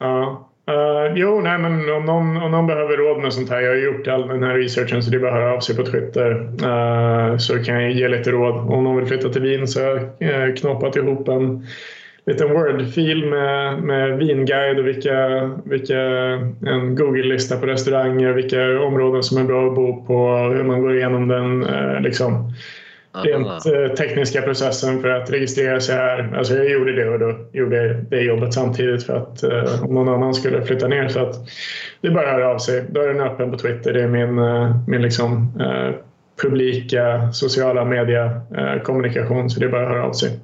Ja. Uh, jo, nej, men om någon, om någon behöver råd med sånt här. Jag har gjort all den här researchen så det är bara att höra av sig på Twitter. Uh, så kan jag ge lite råd. Om någon vill flytta till Wien så har jag eh, knoppat ihop en liten Word-fil med, med vinguide och vilka, vilka, en Google-lista på restauranger, vilka områden som är bra att bo på, hur man går igenom den eh, liksom, rent eh, tekniska processen för att registrera sig här. Alltså jag gjorde det och då gjorde jag det jobbet samtidigt för att eh, någon annan skulle flytta ner. Så att det är bara att höra av sig. Dörren är öppen på Twitter. Det är min, eh, min liksom, publika sociala media eh, kommunikation så det är bara att höra av sig.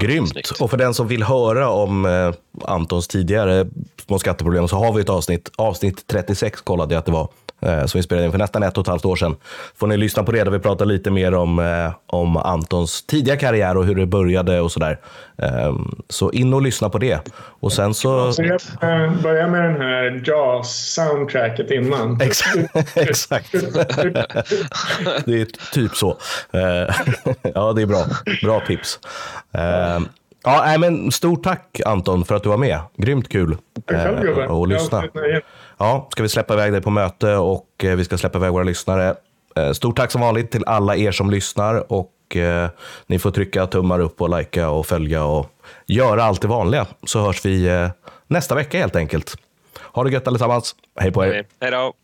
Grymt. Och för den som vill höra om eh, Antons tidigare små skatteproblem så har vi ett avsnitt, avsnitt 36 kollade jag att det var, som vi spelade in för nästan ett och ett halvt år sedan. Får ni lyssna på det där vi pratar lite mer om, eh, om Antons tidiga karriär och hur det började och sådär. Eh, så in och lyssna på det. Och sen så... Eh, börjar med den här Jaws-soundtracket innan. Exakt. Exakt. Det är typ så. Eh, Ja, det är bra. Bra tips. Eh, Ja, men stort tack Anton för att du var med. Grymt kul eh, att lyssna. Ja, ska vi släppa iväg dig på möte och eh, vi ska släppa iväg våra lyssnare. Eh, Stort tack som vanligt till alla er som lyssnar och eh, ni får trycka tummar upp och likea och följa och göra allt det vanliga så hörs vi nästa vecka helt enkelt. Ha det gött allesammans. Hej på er. Hej då!